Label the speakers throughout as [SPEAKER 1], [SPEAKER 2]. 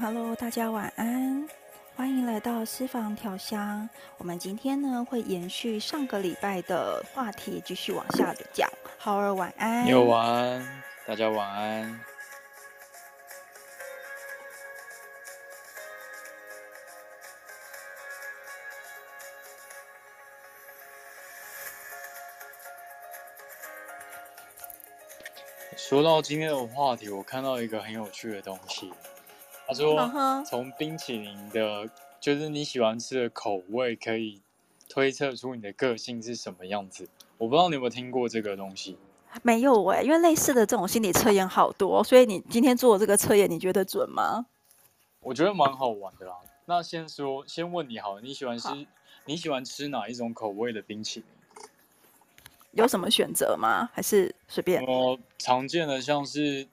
[SPEAKER 1] Hello，大家晚安，欢迎来到私房调香。我们今天呢会延续上个礼拜的话题，继续往下讲。浩儿晚安，
[SPEAKER 2] 你好，晚安，大家晚安。说到今天的话题，我看到一个很有趣的东西。他说：“从冰淇淋的，就是你喜欢吃的口味，可以推测出你的个性是什么样子。我不知道你有没有听过这个东西？
[SPEAKER 1] 没有哎、欸，因为类似的这种心理测验好多，所以你今天做的这个测验，你觉得准吗？
[SPEAKER 2] 我觉得蛮好玩的啦。那先说，先问你好，你喜欢吃你喜欢吃哪一种口味的冰淇淋？
[SPEAKER 1] 有什么选择吗？还是随便？
[SPEAKER 2] 我常见的像是。”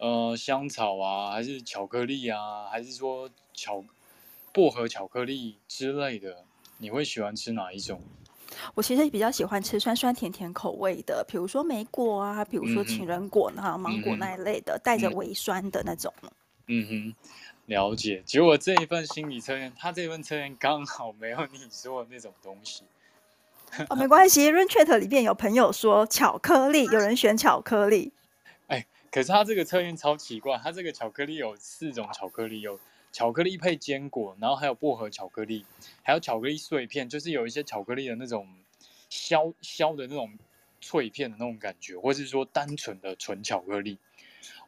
[SPEAKER 2] 呃，香草啊，还是巧克力啊，还是说巧薄荷巧克力之类的，你会喜欢吃哪一种？
[SPEAKER 1] 我其实比较喜欢吃酸酸甜甜口味的，比如说莓果啊，比如说情人果啊、嗯、芒果那一类的，带着微酸的那种。
[SPEAKER 2] 嗯哼，了解。结果这一份心理测验，他这份测验刚好没有你说的那种东西。
[SPEAKER 1] 哦，没关系，Runchat 里面有朋友说巧克力，有人选巧克力。
[SPEAKER 2] 可是它这个测验超奇怪，它这个巧克力有四种巧克力，有巧克力配坚果，然后还有薄荷巧克力，还有巧克力碎片，就是有一些巧克力的那种削削的那种脆片的那种感觉，或是说单纯的纯巧克力。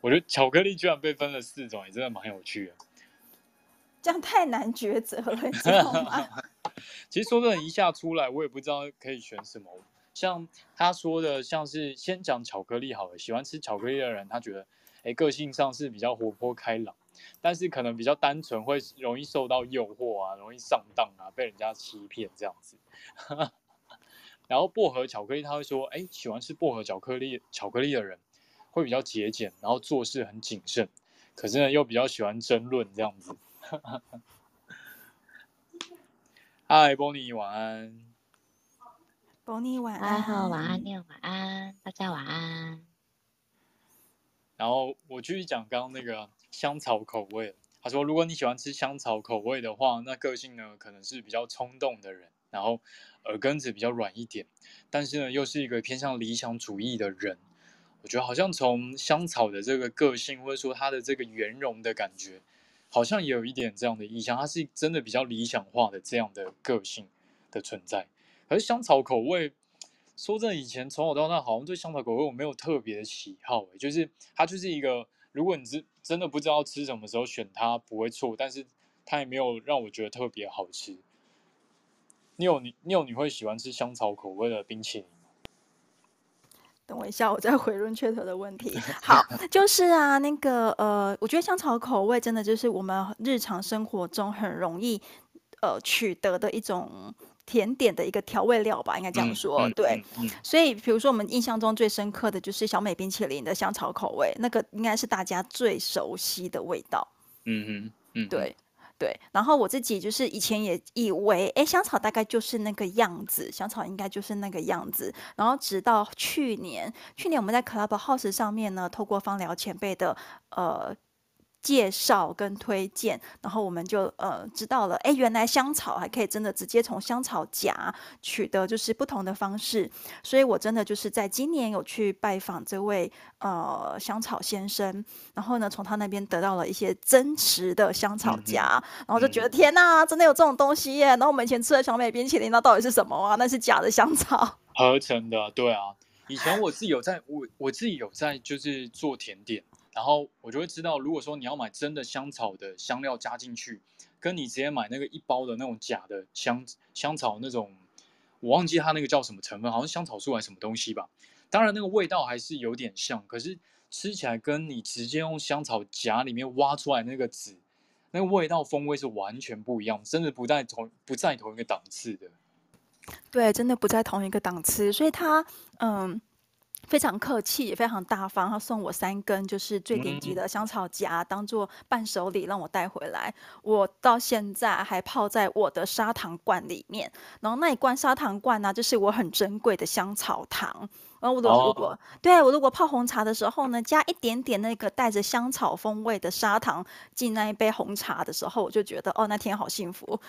[SPEAKER 2] 我觉得巧克力居然被分了四种，也真的蛮有趣的。
[SPEAKER 1] 这样太难抉择了，你知道吗？
[SPEAKER 2] 其实说真的，一下出来，我也不知道可以选什么。像他说的，像是先讲巧克力好了。喜欢吃巧克力的人，他觉得，哎，个性上是比较活泼开朗，但是可能比较单纯，会容易受到诱惑啊，容易上当啊，被人家欺骗这样子。然后薄荷巧克力，他会说，哎，喜欢吃薄荷巧克力巧克力的人，会比较节俭，然后做事很谨慎，可是呢，又比较喜欢争论这样子。嗨，Bonnie，晚安。
[SPEAKER 1] Bonnie 晚安，
[SPEAKER 3] 好，晚安，你好，晚安，大家晚安。
[SPEAKER 2] 然后我继续讲刚刚那个香草口味。他说，如果你喜欢吃香草口味的话，那个性呢，可能是比较冲动的人，然后耳根子比较软一点，但是呢，又是一个偏向理想主义的人。我觉得好像从香草的这个个性，或者说他的这个圆融的感觉，好像也有一点这样的意象。他是真的比较理想化的这样的个性的存在。而香草口味，说真的，以前从小到大，好像对香草口味我没有特别的喜好，就是它就是一个，如果你是真的不知道吃什么时候选它不会错，但是它也没有让我觉得特别好吃。你有你你有你会喜欢吃香草口味的冰淇淋吗？
[SPEAKER 1] 等我一下，我再回 Runchat 的问题。好，就是啊，那个呃，我觉得香草口味真的就是我们日常生活中很容易呃取得的一种。甜点的一个调味料吧，应该这样说。嗯、对、嗯嗯，所以比如说我们印象中最深刻的就是小美冰淇淋的香草口味，那个应该是大家最熟悉的味道。
[SPEAKER 2] 嗯嗯，嗯，
[SPEAKER 1] 对对。然后我自己就是以前也以为，哎，香草大概就是那个样子，香草应该就是那个样子。然后直到去年，去年我们在 Clubhouse 上面呢，透过芳疗前辈的呃。介绍跟推荐，然后我们就呃知道了，哎，原来香草还可以真的直接从香草荚取得，就是不同的方式。所以我真的就是在今年有去拜访这位呃香草先生，然后呢从他那边得到了一些真实的香草荚，嗯、然后就觉得、嗯、天哪，真的有这种东西耶！然后我们以前吃的小美冰淇淋，那到底是什么啊？那是假的香草
[SPEAKER 2] 合成的，对啊。以前我自己有在，我我自己有在就是做甜点。然后我就会知道，如果说你要买真的香草的香料加进去，跟你直接买那个一包的那种假的香香草那种，我忘记它那个叫什么成分，好像香草素还是什么东西吧。当然那个味道还是有点像，可是吃起来跟你直接用香草荚里面挖出来那个籽，那个味道风味是完全不一样，真的不在同不在同一个档次的。
[SPEAKER 1] 对，真的不在同一个档次，所以它嗯。非常客气，也非常大方，他送我三根就是最顶级的香草荚，当做伴手礼让我带回来。我到现在还泡在我的砂糖罐里面，然后那一罐砂糖罐呢、啊，就是我很珍贵的香草糖。然后我如果、哦、对我如果泡红茶的时候呢，加一点点那个带着香草风味的砂糖进那一杯红茶的时候，我就觉得哦，那天好幸福。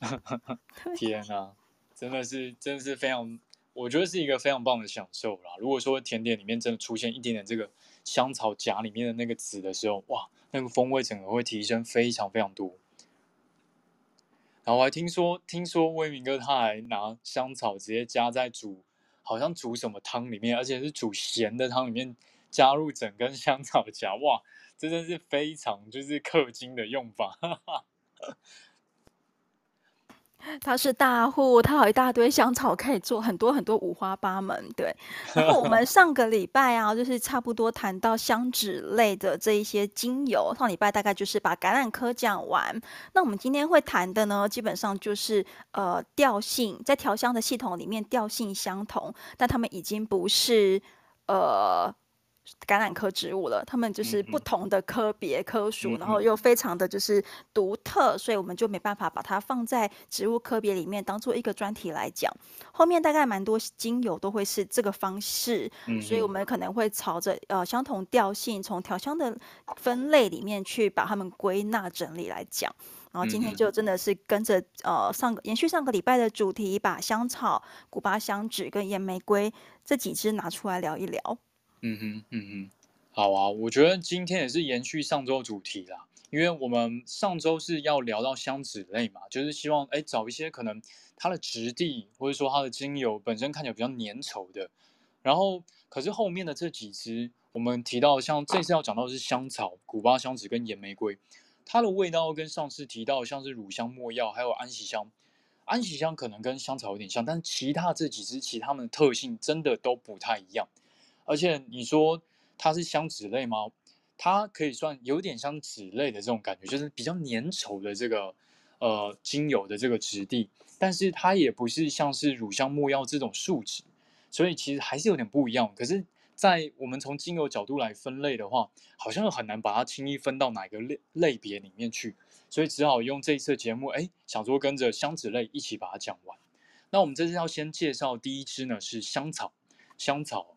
[SPEAKER 2] 天啊，真的是，真的是非常。我觉得是一个非常棒的享受啦。如果说甜点里面真的出现一点点这个香草荚里面的那个籽的时候，哇，那个风味整个会提升非常非常多。然后我还听说，听说威明哥他还拿香草直接加在煮，好像煮什么汤里面，而且是煮咸的汤里面加入整根香草荚，哇，这真是非常就是氪金的用法。
[SPEAKER 1] 他是大户，他有一大堆香草可以做很多很多五花八门。对，然后我们上个礼拜啊，就是差不多谈到香脂类的这一些精油。上礼拜大概就是把橄榄科讲完。那我们今天会谈的呢，基本上就是呃调性，在调香的系统里面调性相同，但他们已经不是呃。橄榄科植物了，它们就是不同的科别科属，然后又非常的就是独特，所以我们就没办法把它放在植物科别里面当做一个专题来讲。后面大概蛮多精油都会是这个方式，所以我们可能会朝着呃相同调性，从调香的分类里面去把它们归纳整理来讲。然后今天就真的是跟着呃上个延续上个礼拜的主题，把香草、古巴香脂跟岩玫瑰这几支拿出来聊一聊。
[SPEAKER 2] 嗯哼，嗯哼，好啊，我觉得今天也是延续上周主题啦，因为我们上周是要聊到香脂类嘛，就是希望哎找一些可能它的质地或者说它的精油本身看起来比较粘稠的，然后可是后面的这几支我们提到像这次要讲到的是香草、古巴香脂跟岩玫瑰，它的味道跟上次提到像是乳香、没药还有安息香，安息香可能跟香草有点像，但是其他这几支其他们的特性真的都不太一样。而且你说它是香脂类吗？它可以算有点像脂类的这种感觉，就是比较粘稠的这个呃精油的这个质地，但是它也不是像是乳香、木药这种树脂，所以其实还是有点不一样。可是，在我们从精油角度来分类的话，好像很难把它轻易分到哪个类类别里面去，所以只好用这一次节目，哎，想说跟着香脂类一起把它讲完。那我们这次要先介绍第一支呢，是香草，香草。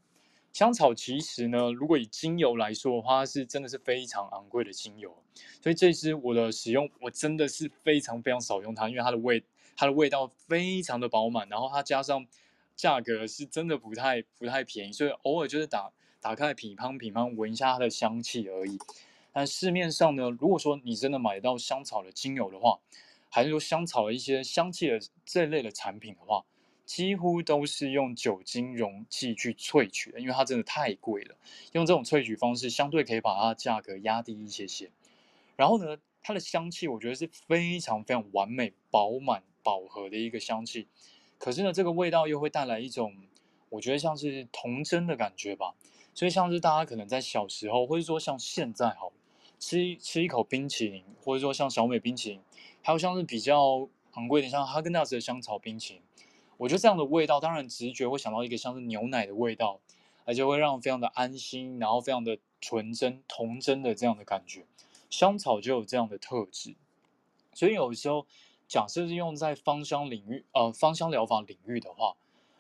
[SPEAKER 2] 香草其实呢，如果以精油来说的话，它是真的是非常昂贵的精油，所以这支我的使用，我真的是非常非常少用它，因为它的味，它的味道非常的饱满，然后它加上价格是真的不太不太便宜，所以偶尔就是打打开品乓品乓闻一下它的香气而已。但市面上呢，如果说你真的买到香草的精油的话，还是说香草的一些香气的这类的产品的话。几乎都是用酒精溶剂去萃取的，因为它真的太贵了。用这种萃取方式，相对可以把它的价格压低一些些。然后呢，它的香气我觉得是非常非常完美、饱满、饱和的一个香气。可是呢，这个味道又会带来一种我觉得像是童真的感觉吧。所以像是大家可能在小时候，或者说像现在好吃吃一口冰淇淋，或者说像小美冰淇淋，还有像是比较昂贵的像哈根达斯的香草冰淇淋。我觉得这样的味道，当然直觉会想到一个像是牛奶的味道，而且会让非常的安心，然后非常的纯真、童真的这样的感觉。香草就有这样的特质，所以有时候假设是用在芳香领域，呃，芳香疗法领域的话，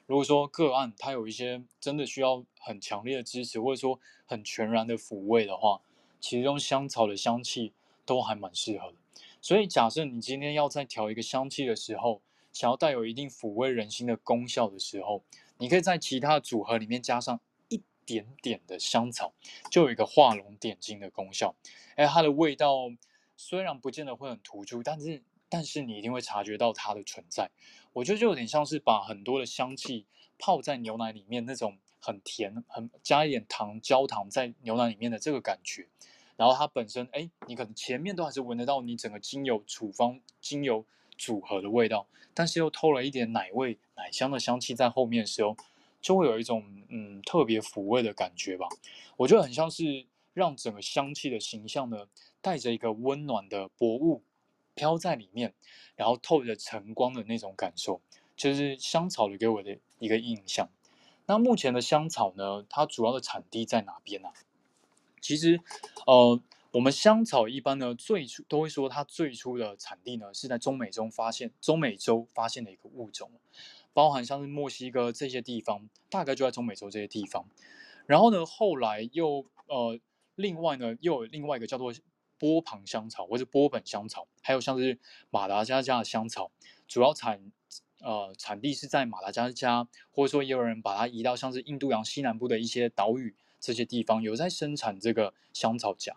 [SPEAKER 2] 如果说个案它有一些真的需要很强烈的支持，或者说很全然的抚慰的话，其实用香草的香气都还蛮适合的。所以假设你今天要在调一个香气的时候，想要带有一定抚慰人心的功效的时候，你可以在其他组合里面加上一点点的香草，就有一个画龙点睛的功效。哎，它的味道虽然不见得会很突出，但是但是你一定会察觉到它的存在。我觉得就有点像是把很多的香气泡在牛奶里面那种很甜，很加一点糖焦糖在牛奶里面的这个感觉。然后它本身，哎，你可能前面都还是闻得到你整个精油处方精油。组合的味道，但是又透了一点奶味、奶香的香气在后面的时候，就会有一种嗯特别抚慰的感觉吧。我觉得很像是让整个香气的形象呢，带着一个温暖的薄雾飘在里面，然后透着晨光的那种感受，就是香草的给我的一个印象。那目前的香草呢，它主要的产地在哪边呢、啊？其实，呃，我们香草一般呢，最初都会说它最初的产地呢是在中美洲发现，中美洲发现的一个物种，包含像是墨西哥这些地方，大概就在中美洲这些地方。然后呢，后来又呃，另外呢又有另外一个叫做波旁香草或者波本香草，还有像是马达加加的香草，主要产。呃，产地是在马达加加，或者说也有人把它移到像是印度洋西南部的一些岛屿这些地方，有在生产这个香草荚。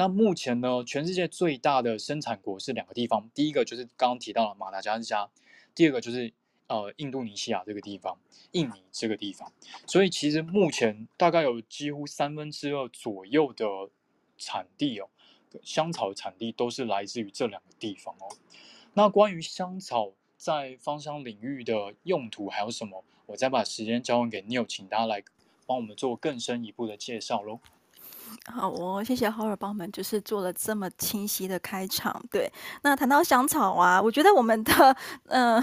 [SPEAKER 2] 那目前呢，全世界最大的生产国是两个地方，第一个就是刚刚提到了马达加斯加，第二个就是呃印度尼西亚这个地方，印尼这个地方。所以其实目前大概有几乎三分之二左右的产地哦，香草产地都是来自于这两个地方哦。那关于香草。在芳香领域的用途还有什么？我再把时间交还给 Neil，请大家来帮我们做更深一步的介绍喽。
[SPEAKER 1] 好，我谢谢 Horror 帮我们就是做了这么清晰的开场。对，那谈到香草啊，我觉得我们的嗯。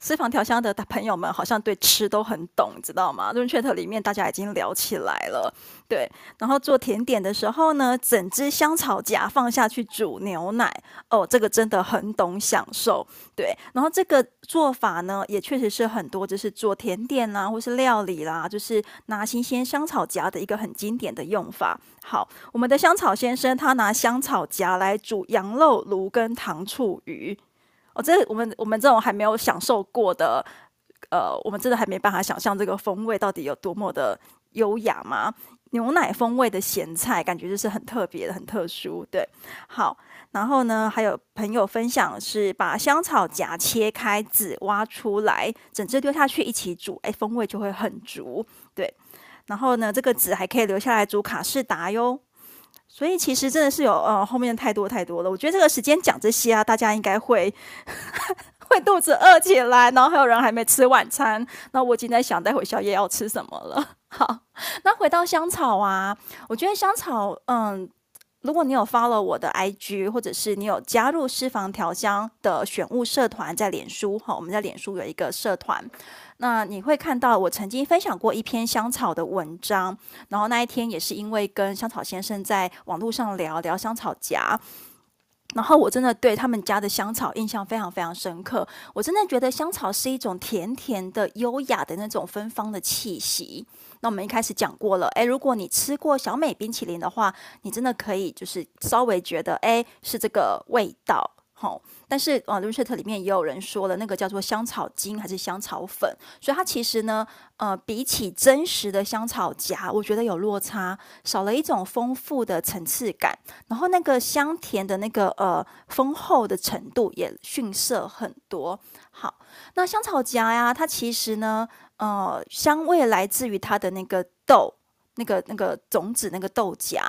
[SPEAKER 1] 私房调香的朋友们好像对吃都很懂，知道吗？Room Chat 里面大家已经聊起来了，对。然后做甜点的时候呢，整只香草荚放下去煮牛奶，哦，这个真的很懂享受，对。然后这个做法呢，也确实是很多，就是做甜点啦，或是料理啦，就是拿新鲜香草荚的一个很经典的用法。好，我们的香草先生他拿香草荚来煮羊肉炉跟糖醋鱼。哦，这我们我们这种还没有享受过的，呃，我们真的还没办法想象这个风味到底有多么的优雅吗？牛奶风味的咸菜，感觉就是很特别的、很特殊。对，好，然后呢，还有朋友分享是把香草荚切开，籽挖出来，整只丢下去一起煮，哎，风味就会很足。对，然后呢，这个籽还可以留下来煮卡士达哟。所以其实真的是有呃后面太多太多了，我觉得这个时间讲这些啊，大家应该会 会肚子饿起来，然后还有人还没吃晚餐，那我已经在想待会宵夜要吃什么了。好，那回到香草啊，我觉得香草嗯。如果你有 follow 我的 IG，或者是你有加入私房调香的选物社团，在脸书哈，我们在脸书有一个社团，那你会看到我曾经分享过一篇香草的文章，然后那一天也是因为跟香草先生在网络上聊聊香草荚，然后我真的对他们家的香草印象非常非常深刻，我真的觉得香草是一种甜甜的、优雅的那种芬芳的气息。那我们一开始讲过了，诶，如果你吃过小美冰淇淋的话，你真的可以就是稍微觉得，诶，是这个味道，吼。但是啊，Room Chat 里面也有人说了，那个叫做香草精还是香草粉，所以它其实呢，呃，比起真实的香草荚，我觉得有落差，少了一种丰富的层次感，然后那个香甜的那个呃丰厚的程度也逊色很多。好，那香草荚呀，它其实呢。呃，香味来自于它的那个豆，那个那个种子，那个豆荚，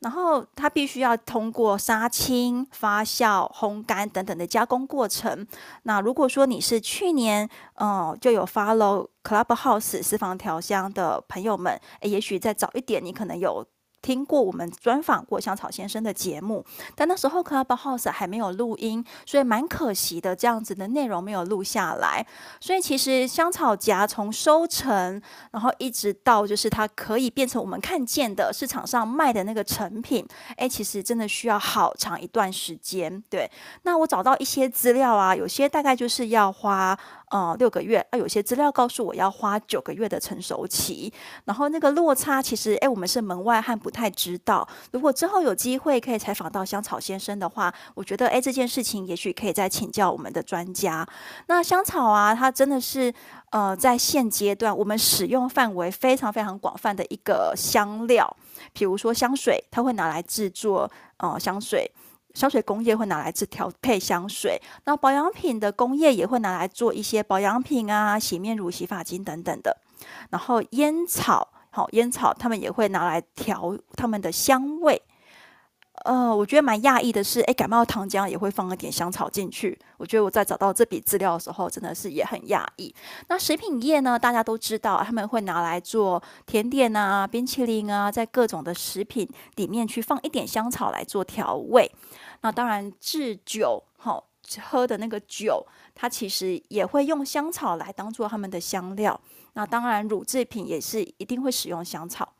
[SPEAKER 1] 然后它必须要通过杀青、发酵、烘干等等的加工过程。那如果说你是去年呃就有 follow Clubhouse 私房调香的朋友们，也许再早一点，你可能有。听过我们专访过香草先生的节目，但那时候 Clubhouse 还没有录音，所以蛮可惜的，这样子的内容没有录下来。所以其实香草荚从收成，然后一直到就是它可以变成我们看见的市场上卖的那个成品，哎，其实真的需要好长一段时间。对，那我找到一些资料啊，有些大概就是要花。呃，六个月啊，有些资料告诉我要花九个月的成熟期，然后那个落差其实，哎，我们是门外汉，不太知道。如果之后有机会可以采访到香草先生的话，我觉得，哎，这件事情也许可以再请教我们的专家。那香草啊，它真的是呃，在现阶段我们使用范围非常非常广泛的一个香料，比如说香水，它会拿来制作呃香水。香水工业会拿来制调配香水，那保养品的工业也会拿来做一些保养品啊，洗面乳、洗发精等等的。然后烟草，好烟草，他们也会拿来调他们的香味。呃，我觉得蛮讶异的是，诶，感冒糖浆也会放一点香草进去。我觉得我在找到这笔资料的时候，真的是也很讶异。那食品业呢，大家都知道，他们会拿来做甜点啊、冰淇淋啊，在各种的食品里面去放一点香草来做调味。那当然制酒，好喝的那个酒，它其实也会用香草来当做他们的香料。那当然，乳制品也是一定会使用香草。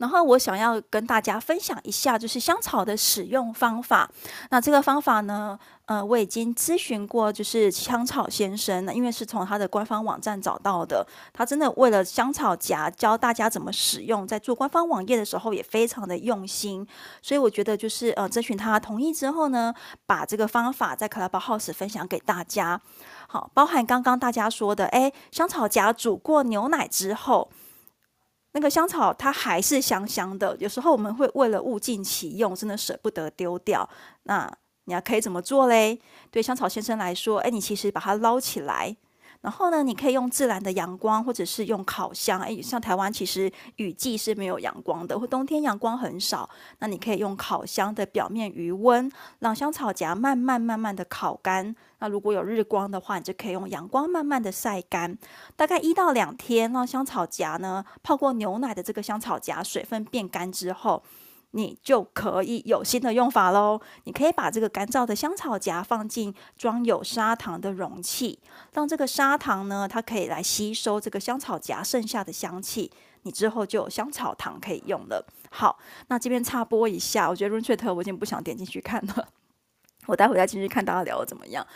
[SPEAKER 1] 然后我想要跟大家分享一下，就是香草的使用方法。那这个方法呢，呃，我已经咨询过，就是香草先生呢，因为是从他的官方网站找到的。他真的为了香草荚教大家怎么使用，在做官方网页的时候也非常的用心。所以我觉得就是呃，征询他同意之后呢，把这个方法在 Clubhouse 分享给大家。好，包含刚刚大家说的，哎，香草荚煮过牛奶之后。那个香草它还是香香的，有时候我们会为了物尽其用，真的舍不得丢掉。那你要可以怎么做嘞？对香草先生来说，哎，你其实把它捞起来。然后呢，你可以用自然的阳光，或者是用烤箱。诶，像台湾其实雨季是没有阳光的，或冬天阳光很少。那你可以用烤箱的表面余温，让香草荚慢慢慢慢的烤干。那如果有日光的话，你就可以用阳光慢慢的晒干。大概一到两天，让香草荚呢泡过牛奶的这个香草荚水分变干之后。你就可以有新的用法喽。你可以把这个干燥的香草荚放进装有砂糖的容器，让这个砂糖呢，它可以来吸收这个香草荚剩下的香气。你之后就有香草糖可以用了。好，那这边插播一下，我觉得 Room 我已经不想点进去看了，我待会再进去看大家聊的怎么样。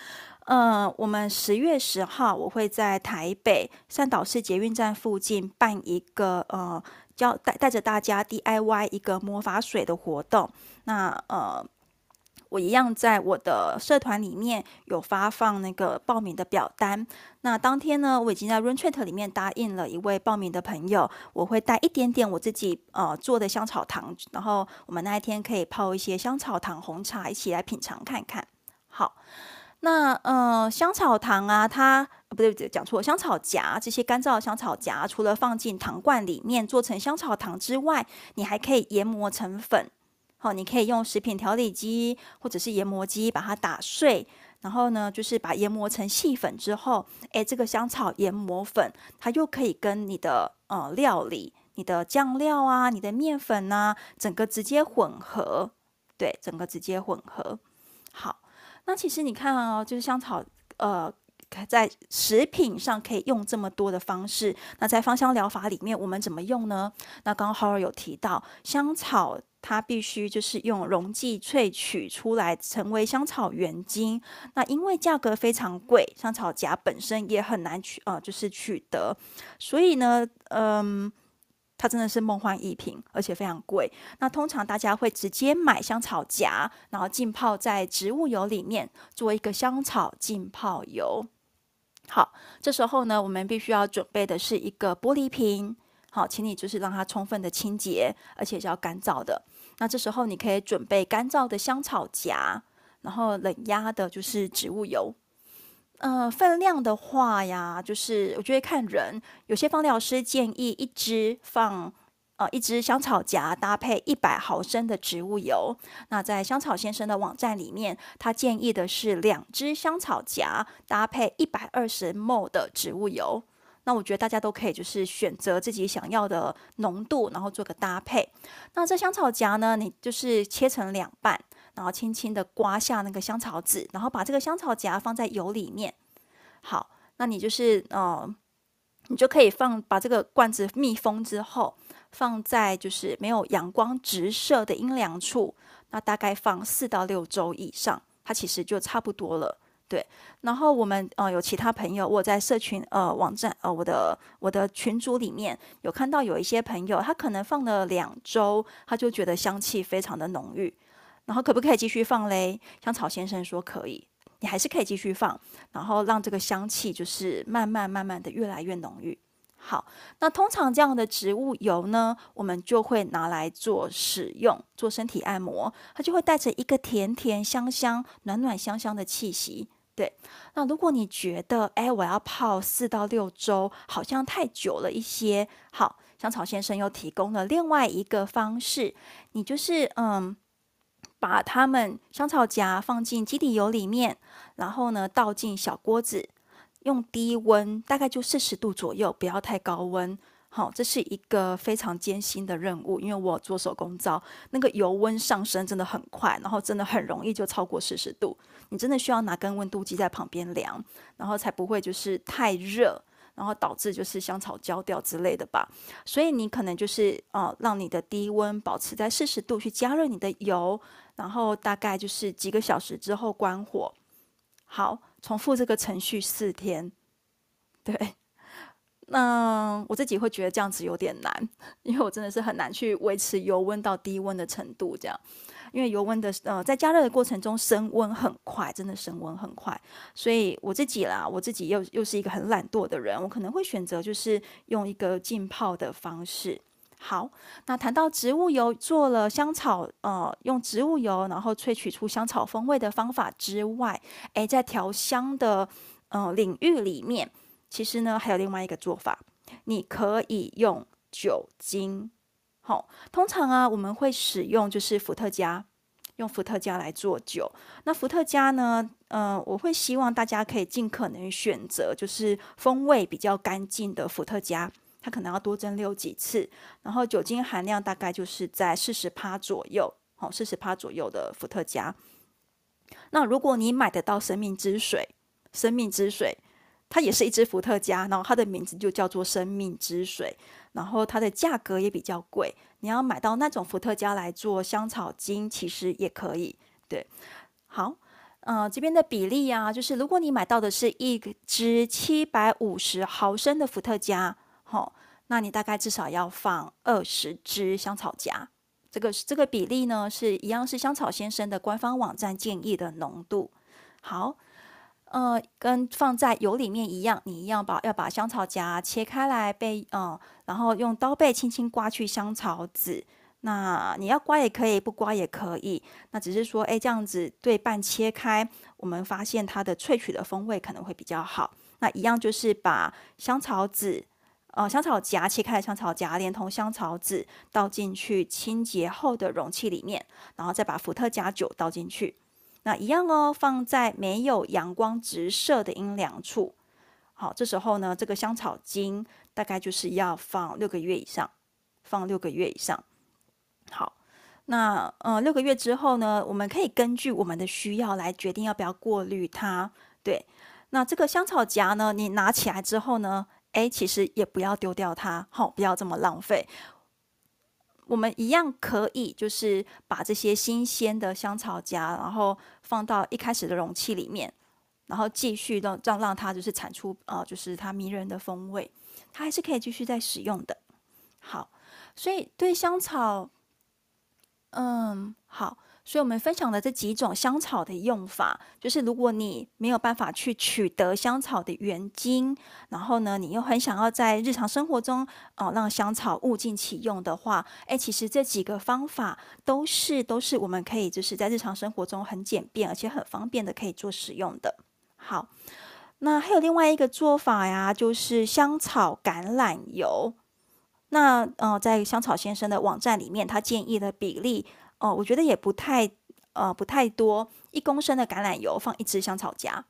[SPEAKER 1] 呃，我们十月十号我会在台北善岛市捷运站附近办一个呃。叫带带着大家 DIY 一个魔法水的活动，那呃，我一样在我的社团里面有发放那个报名的表单。那当天呢，我已经在 RoomChat 里面答应了一位报名的朋友，我会带一点点我自己呃做的香草糖，然后我们那一天可以泡一些香草糖红茶，一起来品尝看看。好。那呃，香草糖啊，它不对不对，讲错，香草荚这些干燥的香草荚，除了放进糖罐里面做成香草糖之外，你还可以研磨成粉。好，你可以用食品调理机或者是研磨机把它打碎，然后呢，就是把研磨成细粉之后，诶，这个香草研磨粉它又可以跟你的呃料理、你的酱料啊、你的面粉啊，整个直接混合，对，整个直接混合，好。那其实你看哦，就是香草，呃，在食品上可以用这么多的方式。那在芳香疗法里面，我们怎么用呢？那刚刚 HORR 有提到，香草它必须就是用溶剂萃取出来，成为香草原精。那因为价格非常贵，香草荚本身也很难取，呃，就是取得，所以呢，嗯。它真的是梦幻一品，而且非常贵。那通常大家会直接买香草荚，然后浸泡在植物油里面，做一个香草浸泡油。好，这时候呢，我们必须要准备的是一个玻璃瓶。好，请你就是让它充分的清洁，而且是要干燥的。那这时候你可以准备干燥的香草荚，然后冷压的就是植物油。呃，分量的话呀，就是我觉得看人，有些芳疗师建议一支放一支香草荚搭配一百毫升的植物油。那在香草先生的网站里面，他建议的是两支香草荚搭配一百二十 m 的植物油。那我觉得大家都可以就是选择自己想要的浓度，然后做个搭配。那这香草荚呢，你就是切成两半。然后轻轻的刮下那个香草籽，然后把这个香草荚放在油里面。好，那你就是呃，你就可以放把这个罐子密封之后，放在就是没有阳光直射的阴凉处，那大概放四到六周以上，它其实就差不多了。对，然后我们呃有其他朋友，我在社群呃网站呃我的我的群组里面有看到有一些朋友，他可能放了两周，他就觉得香气非常的浓郁。然后可不可以继续放嘞？香草先生说可以，你还是可以继续放，然后让这个香气就是慢慢慢慢的越来越浓郁。好，那通常这样的植物油呢，我们就会拿来做使用，做身体按摩，它就会带着一个甜甜香香、暖暖香香的气息。对，那如果你觉得，哎，我要泡四到六周，好像太久了一些，好，香草先生又提供了另外一个方式，你就是嗯。把它们香草荚放进基底油里面，然后呢倒进小锅子，用低温，大概就四十度左右，不要太高温。好，这是一个非常艰辛的任务，因为我做手工皂，那个油温上升真的很快，然后真的很容易就超过四十度，你真的需要拿根温度计在旁边量，然后才不会就是太热，然后导致就是香草焦掉之类的吧。所以你可能就是呃，让你的低温保持在四十度去加热你的油，然后大概就是几个小时之后关火。好，重复这个程序四天，对。那我自己会觉得这样子有点难，因为我真的是很难去维持油温到低温的程度，这样，因为油温的呃在加热的过程中升温很快，真的升温很快，所以我自己啦，我自己又又是一个很懒惰的人，我可能会选择就是用一个浸泡的方式。好，那谈到植物油做了香草，呃，用植物油然后萃取出香草风味的方法之外，诶，在调香的呃领域里面。其实呢，还有另外一个做法，你可以用酒精。好、通常啊，我们会使用就是伏特加，用伏特加来做酒。那伏特加呢，呃，我会希望大家可以尽可能选择就是风味比较干净的伏特加，它可能要多蒸馏几次，然后酒精含量大概就是在四十趴左右，好、四十趴左右的伏特加。那如果你买得到生命之水，生命之水。它也是一支伏特加，然后它的名字就叫做生命之水，然后它的价格也比较贵。你要买到那种伏特加来做香草精，其实也可以。对，好，呃，这边的比例啊，就是如果你买到的是一支七百五十毫升的伏特加，好、那你大概至少要放二十支香草荚。这个这个比例呢，是一样是香草先生的官方网站建议的浓度。好。呃，跟放在油里面一样，你一样把要把香草荚切开来被，呃，然后用刀背轻轻刮去香草籽。那你要刮也可以，不刮也可以。那只是说，哎，这样子对半切开，我们发现它的萃取的风味可能会比较好。那一样就是把香草籽，呃，香草荚切开的香草荚连同香草籽倒进去清洁后的容器里面，然后再把伏特加酒倒进去。那一样哦，放在没有阳光直射的阴凉处。好，这时候呢，这个香草精大概就是要放六个月以上，放六个月以上。好，那呃六个月之后呢，我们可以根据我们的需要来决定要不要过滤它。对，那这个香草荚呢，你拿起来之后呢，诶，其实也不要丢掉它，好，不要这么浪费。我们一样可以，就是把这些新鲜的香草荚，然后放到一开始的容器里面，然后继续让让让它就是产出呃，就是它迷人的风味，它还是可以继续再使用的。好，所以对香草，嗯，好。所以我们分享的这几种香草的用法，就是如果你没有办法去取得香草的原精，然后呢，你又很想要在日常生活中哦让香草物尽其用的话，哎，其实这几个方法都是都是我们可以就是在日常生活中很简便而且很方便的可以做使用的。好，那还有另外一个做法呀，就是香草橄榄油。那呃，在香草先生的网站里面，他建议的比例。哦，我觉得也不太，呃，不太多。一公升的橄榄油放一支香草荚，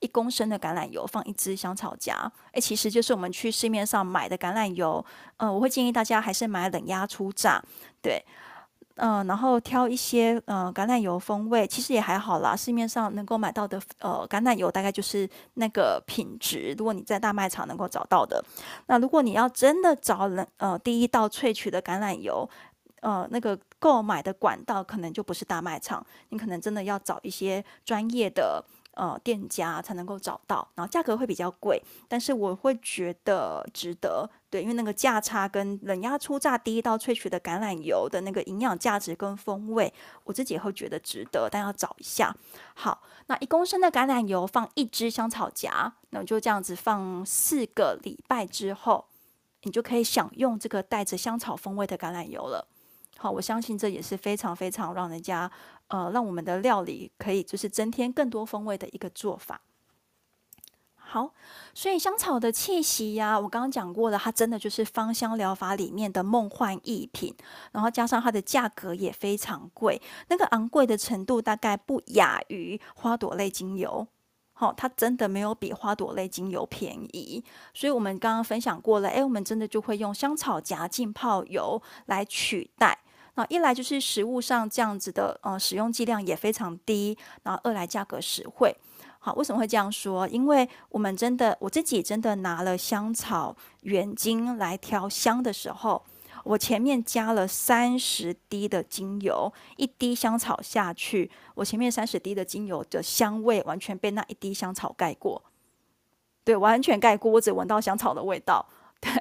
[SPEAKER 1] 一公升的橄榄油放一支香草荚。诶，其实就是我们去市面上买的橄榄油。呃，我会建议大家还是买冷压初榨，对，嗯、然后挑一些呃橄榄油风味，其实也还好啦。市面上能够买到的呃橄榄油大概就是那个品质。如果你在大卖场能够找到的，那如果你要真的找冷呃第一道萃取的橄榄油。呃，那个购买的管道可能就不是大卖场，你可能真的要找一些专业的呃店家才能够找到，然后价格会比较贵，但是我会觉得值得，对，因为那个价差跟冷压初榨第一道萃取的橄榄油的那个营养价值跟风味，我自己也会觉得值得，但要找一下。好，那一公升的橄榄油放一支香草荚，那就这样子放四个礼拜之后，你就可以享用这个带着香草风味的橄榄油了。好，我相信这也是非常非常让人家，呃，让我们的料理可以就是增添更多风味的一个做法。好，所以香草的气息呀，我刚刚讲过了，它真的就是芳香疗法里面的梦幻逸品，然后加上它的价格也非常贵，那个昂贵的程度大概不亚于花朵类精油。好，它真的没有比花朵类精油便宜。所以我们刚刚分享过了，哎，我们真的就会用香草夹浸泡油来取代。那一来就是食物上这样子的，呃，使用剂量也非常低，然后二来价格实惠。好，为什么会这样说？因为我们真的，我自己真的拿了香草原精来调香的时候。我前面加了三十滴的精油，一滴香草下去，我前面三十滴的精油的香味完全被那一滴香草盖过，对，完全盖过，我只闻到香草的味道。对，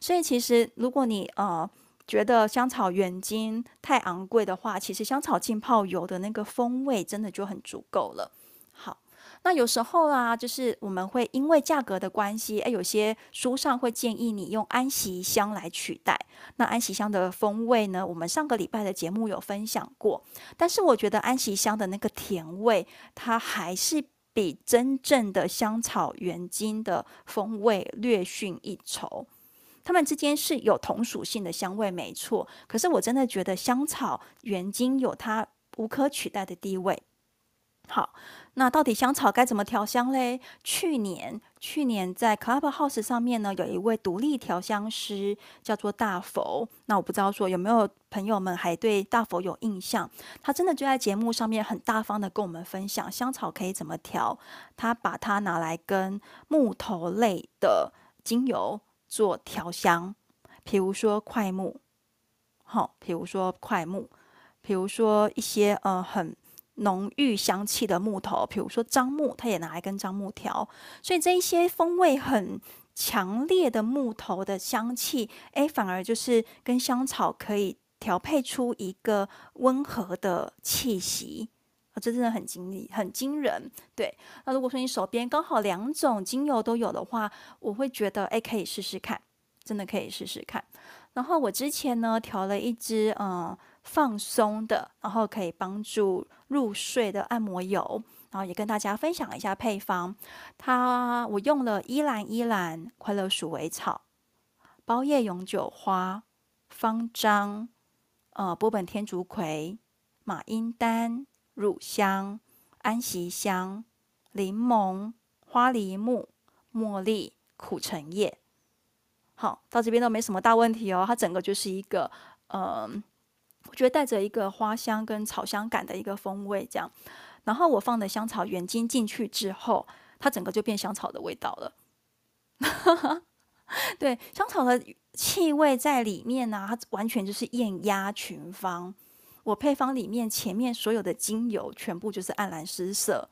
[SPEAKER 1] 所以其实如果你呃觉得香草原精太昂贵的话，其实香草浸泡油的那个风味真的就很足够了。好。那有时候啊，就是我们会因为价格的关系，诶，有些书上会建议你用安息香来取代。那安息香的风味呢，我们上个礼拜的节目有分享过。但是我觉得安息香的那个甜味，它还是比真正的香草原精的风味略逊一筹。它们之间是有同属性的香味，没错。可是我真的觉得香草原精有它无可取代的地位。好。那到底香草该怎么调香嘞？去年，去年在 Clubhouse 上面呢，有一位独立调香师叫做大佛。那我不知道说有没有朋友们还对大佛有印象？他真的就在节目上面很大方的跟我们分享香草可以怎么调。他把它拿来跟木头类的精油做调香，比如说桧木，好，比如说桧木，比如说一些呃很。浓郁香气的木头，比如说樟木，它也拿来跟樟木调，所以这一些风味很强烈的木头的香气，哎，反而就是跟香草可以调配出一个温和的气息，啊，这真的很惊异，很惊人。对，那如果说你手边刚好两种精油都有的话，我会觉得，哎，可以试试看，真的可以试试看。然后我之前呢调了一支，嗯。放松的，然后可以帮助入睡的按摩油，然后也跟大家分享一下配方。它我用了依兰依兰、快乐鼠尾草、包叶永久花、方樟、呃波本天竺葵、马罂丹、乳香、安息香、柠檬、花梨木、茉莉、苦橙叶。好，到这边都没什么大问题哦。它整个就是一个嗯。我觉得带着一个花香跟草香感的一个风味，这样，然后我放的香草原精进去之后，它整个就变香草的味道了。哈 哈对，香草的气味在里面呢、它完全就是艳压群芳。我配方里面前面所有的精油全部就是暗蓝失色，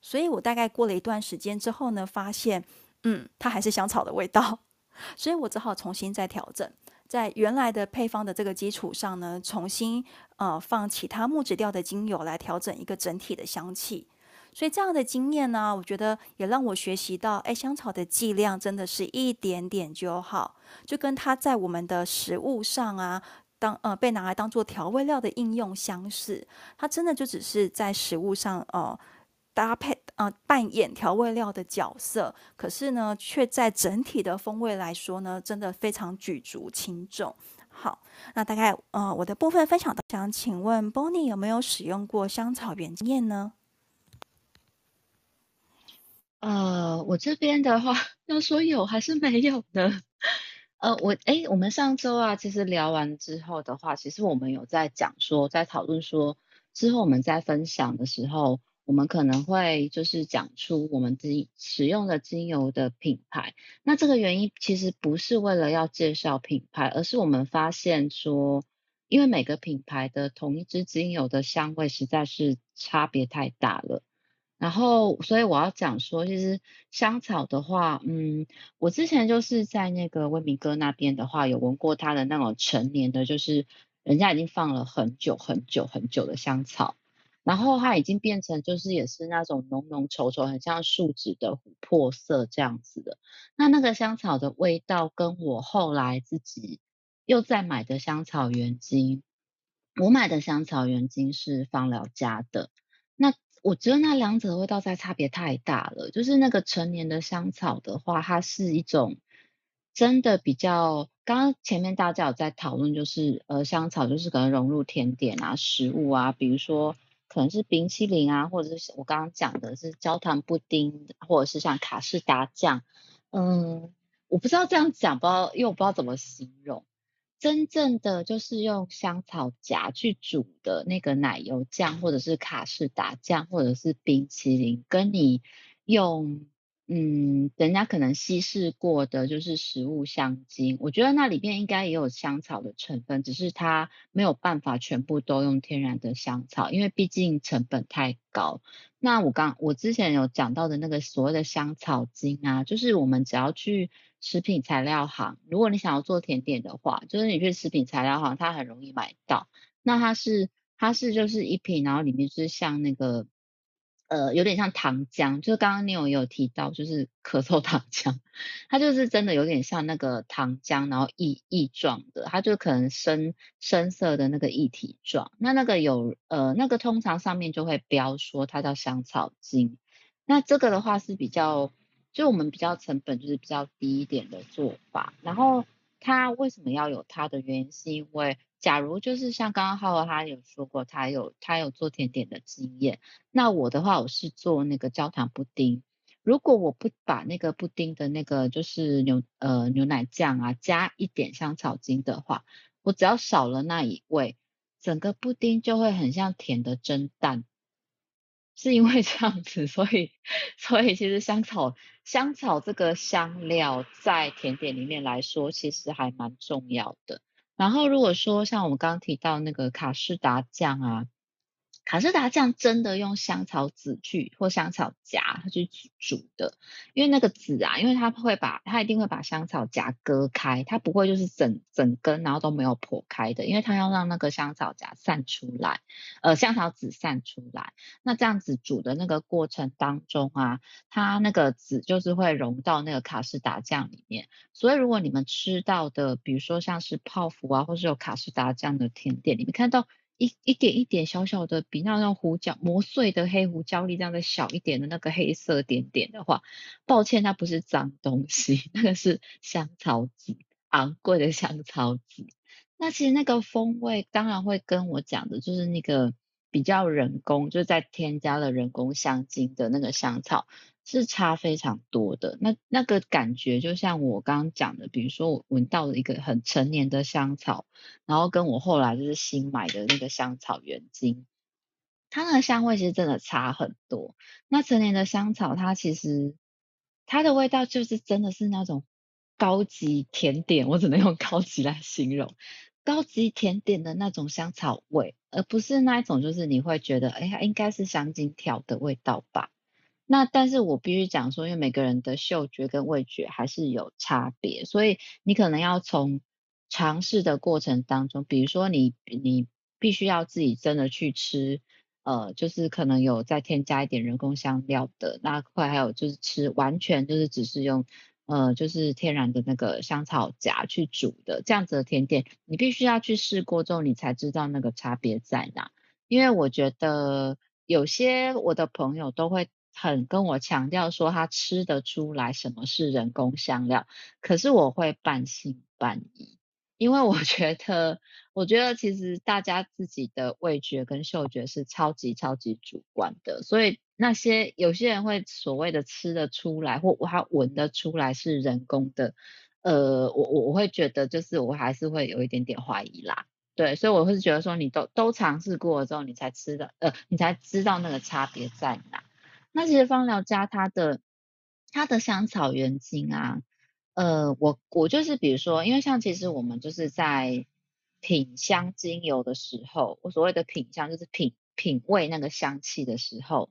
[SPEAKER 1] 所以我大概过了一段时间之后呢，发现，嗯，它还是香草的味道，所以我只好重新再调整。在原来的配方的这个基础上呢，重新呃放其他木质调的精油来调整一个整体的香气，所以这样的经验呢，我觉得也让我学习到，哎，香草的剂量真的是一点点就好，就跟它在我们的食物上啊，当呃被拿来当做调味料的应用相似，它真的就只是在食物上。呃搭配呃扮演调味料的角色，可是呢，却在整体的风味来说呢，真的非常举足轻重。好，那大概呃我的部分分享到，想请问 Bonnie 有没有使用过香草原精呢？
[SPEAKER 3] 呃，我这边的话要说有还是没有呢？呃，我诶，我们上周啊，其实聊完之后的话，其实我们有在讲说，在讨论说之后我们在分享的时候。我们可能会就是讲出我们自己使用的精油的品牌，那这个原因其实不是为了要介绍品牌，而是我们发现说，因为每个品牌的同一支精油的香味实在是差别太大了。然后，所以我要讲说，其实香草的话，嗯，我之前就是在那个威明哥那边的话，有闻过他的那种陈年的，就是人家已经放了很久很久很久的香草。然后它已经变成就是也是那种浓浓稠稠，很像树脂的琥珀色这样子的。那那个香草的味道，跟我后来自己又在买的香草原精，我买的香草原精是芳疗家的。那我觉得那两者的味道在差别太大了。就是那个成年的香草的话，它是一种真的比较。刚刚前面大家有在讨论，就是呃香草就是可能融入甜点啊、食物啊，比如说。可能是冰淇淋啊，或者是我刚刚讲的是焦糖布丁，或者是像卡士达酱，嗯，我不知道这样讲，不知道，因为我不知道怎么形容。真正的就是用香草荚去煮的那个奶油酱，或者是卡士达酱，或者是冰淇淋，跟你用。嗯，人家可能稀释过的就是食物香精，我觉得那里面应该也有香草的成分，只是它没有办法全部都用天然的香草，因为毕竟成本太高。那我刚我之前有讲到的那个所谓的香草精啊，就是我们只要去食品材料行，如果你想要做甜点的话，就是你去食品材料行，它很容易买到。那它是它是就是一瓶，然后里面是像那个。呃，有点像糖浆，就是刚刚你有有提到，就是咳嗽糖浆，它就是真的有点像那个糖浆，然后液液状的，它就可能深深色的那个液体状。那那个有呃，那个通常上面就会标说它叫香草精。那这个的话是比较，就我们比较成本就是比较低一点的做法。然后它为什么要有它的原因，是因为。假如就是像刚刚浩浩他有说过，他有他有做甜点的经验。那我的话，我是做那个焦糖布丁。如果我不把那个布丁的那个就是牛呃牛奶酱啊加一点香草精的话，我只要少了那一味，整个布丁就会很像甜的蒸蛋。是因为这样子，所以所以其实香草香草这个香料在甜点里面来说，其实还蛮重要的。然后如果说像我们刚刚提到那个卡士达酱啊。卡士达酱真的用香草籽去或香草荚去煮的，因为那个籽啊，因为它会把它一定会把香草荚割开，它不会就是整整根然后都没有剖开的，因为它要让那个香草荚散出来，呃，香草籽散出来。那这样子煮的那个过程当中啊，它那个籽就是会融到那个卡士达酱里面。所以如果你们吃到的，比如说像是泡芙啊，或是有卡士达酱的甜点，你们看到。一一点一点小小的，比那种胡椒磨碎的黑胡椒粒这样的小一点的那个黑色点点的话，抱歉，它不是脏东西，那个是香草籽，昂贵的香草籽。那其实那个风味当然会跟我讲的，就是那个比较人工，就是在添加了人工香精的那个香草。是差非常多的，那那个感觉就像我刚刚讲的，比如说我闻到了一个很陈年的香草，然后跟我后来就是新买的那个香草原精，它那个香味其实真的差很多。那陈年的香草，它其实它的味道就是真的是那种高级甜点，我只能用高级来形容，高级甜点的那种香草味，而不是那一种就是你会觉得，哎呀，应该是香精调的味道吧。那但是我必须讲说，因为每个人的嗅觉跟味觉还是有差别，所以你可能要从尝试的过程当中，比如说你你必须要自己真的去吃，呃，就是可能有再添加一点人工香料的，那块还有就是吃完全就是只是用呃就是天然的那个香草荚去煮的这样子的甜点，你必须要去试过之后，你才知道那个差别在哪。因为我觉得有些我的朋友都会。很跟我强调说他吃得出来什么是人工香料，可是我会半信半疑，因为我觉得，我觉得其实大家自己的味觉跟嗅觉是超级超级主观的，所以那些有些人会所谓的吃得出来或他闻得出来是人工的，呃，我我我会觉得就是我还是会有一点点怀疑啦，对，所以我会觉得说你都都尝试过了之后，你才吃的，呃，你才知道那个差别在哪。那其实芳疗家它的它的香草原精啊，呃，我我就是比如说，因为像其实我们就是在品香精油的时候，我所谓的品香就是品品味那个香气的时候，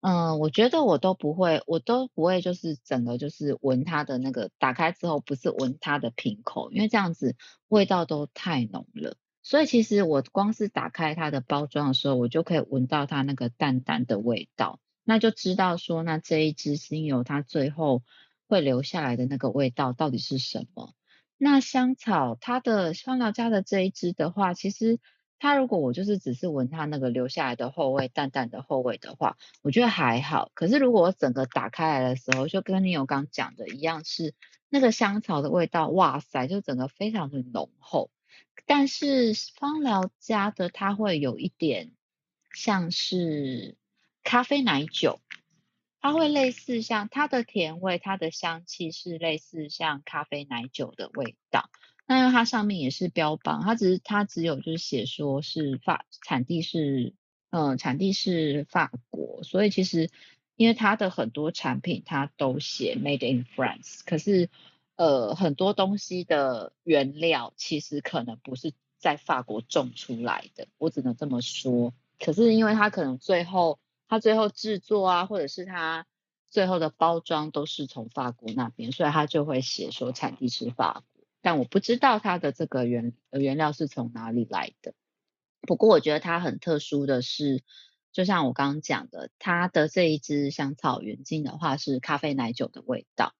[SPEAKER 3] 嗯、我觉得我都不会，我都不会就是整个就是闻它的那个打开之后不是闻它的瓶口，因为这样子味道都太浓了，所以其实我光是打开它的包装的时候，我就可以闻到它那个淡淡的味道。那就知道说，那这一支精油它最后会留下来的那个味道到底是什么？那香草它的芳疗家的这一支的话，其实它如果我就是只是闻它那个留下来的后味，淡淡的后味的话，我觉得还好。可是如果我整个打开来的时候，就跟你有刚讲的一样，是那个香草的味道，哇塞，就整个非常的浓厚。但是芳疗家的它会有一点。像是咖啡奶酒，它会类似像它的甜味，它的香气是类似像咖啡奶酒的味道。那因为它上面也是标榜，它只是它只有就是写说是法产地是嗯产地是法国，所以其实因为它的很多产品它都写 Made in France，可是呃很多东西的原料其实可能不是在法国种出来的，我只能这么说。可是因为它可能最后它最后制作啊，或者是它最后的包装都是从法国那边，所以它就会写说产地是法国。但我不知道它的这个原原料是从哪里来的。不过我觉得它很特殊的是，就像我刚刚讲的，它的这一支香草原精的话是咖啡奶酒的味道。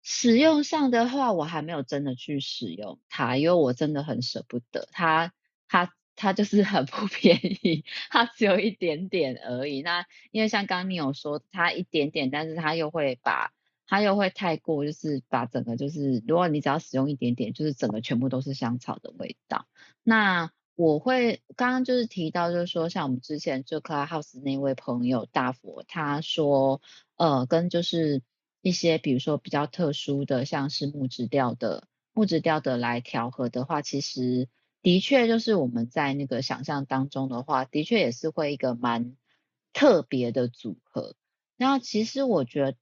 [SPEAKER 3] 使用上的话，我还没有真的去使用它，因为我真的很舍不得它。它它就是很不 便宜，它只有一点点而已。那因为像刚你有说它一点点，但是它又会把。它又会太过，就是把整个就是，如果你只要使用一点点，就是整个全部都是香草的味道。那我会刚刚就是提到，就是说像我们之前就 Clubhouse 那位朋友大佛，他说，呃，跟就是一些比如说比较特殊的，像是木质调的木质调的来调和的话，其实的确就是我们在那个想象当中的话，的确也是会一个蛮特别的组合。那其实我觉得。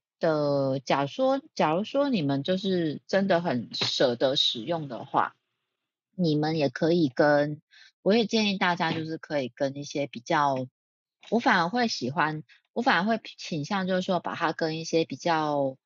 [SPEAKER 3] 假如说，假如说你们就是真的很舍得使用的话，你们也可以跟，我也建议大家就是可以跟一些比较，我反而会喜欢，我反而会倾向就是说把它跟一些比较，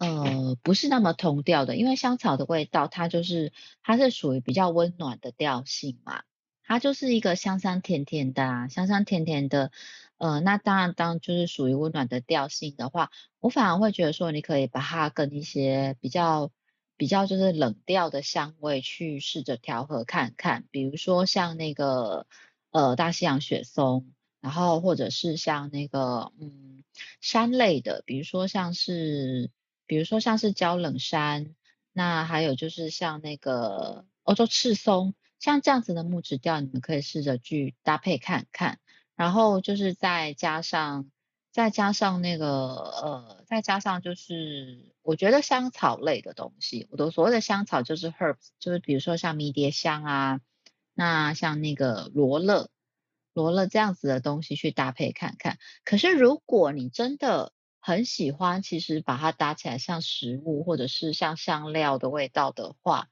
[SPEAKER 3] 呃，不是那么同调的，因为香草的味道它就是它是属于比较温暖的调性嘛，它就是一个香香甜甜的啊，香香甜甜的。呃，那当然，当就是属于温暖的调性的话，我反而会觉得说，你可以把它跟一些比较比较就是冷调的香味去试着调和看看，比如说像那个呃大西洋雪松，然后或者是像那个嗯山类的，比如说像是比如说像是焦冷杉，那还有就是像那个欧洲赤松，像这样子的木质调，你们可以试着去搭配看看。然后就是再加上，再加上那个呃，再加上就是我觉得香草类的东西，我的所谓的香草就是 herbs，就是比如说像迷迭香啊，那像那个罗勒、罗勒这样子的东西去搭配看看。可是如果你真的很喜欢，其实把它搭起来像食物或者是像香料的味道的话，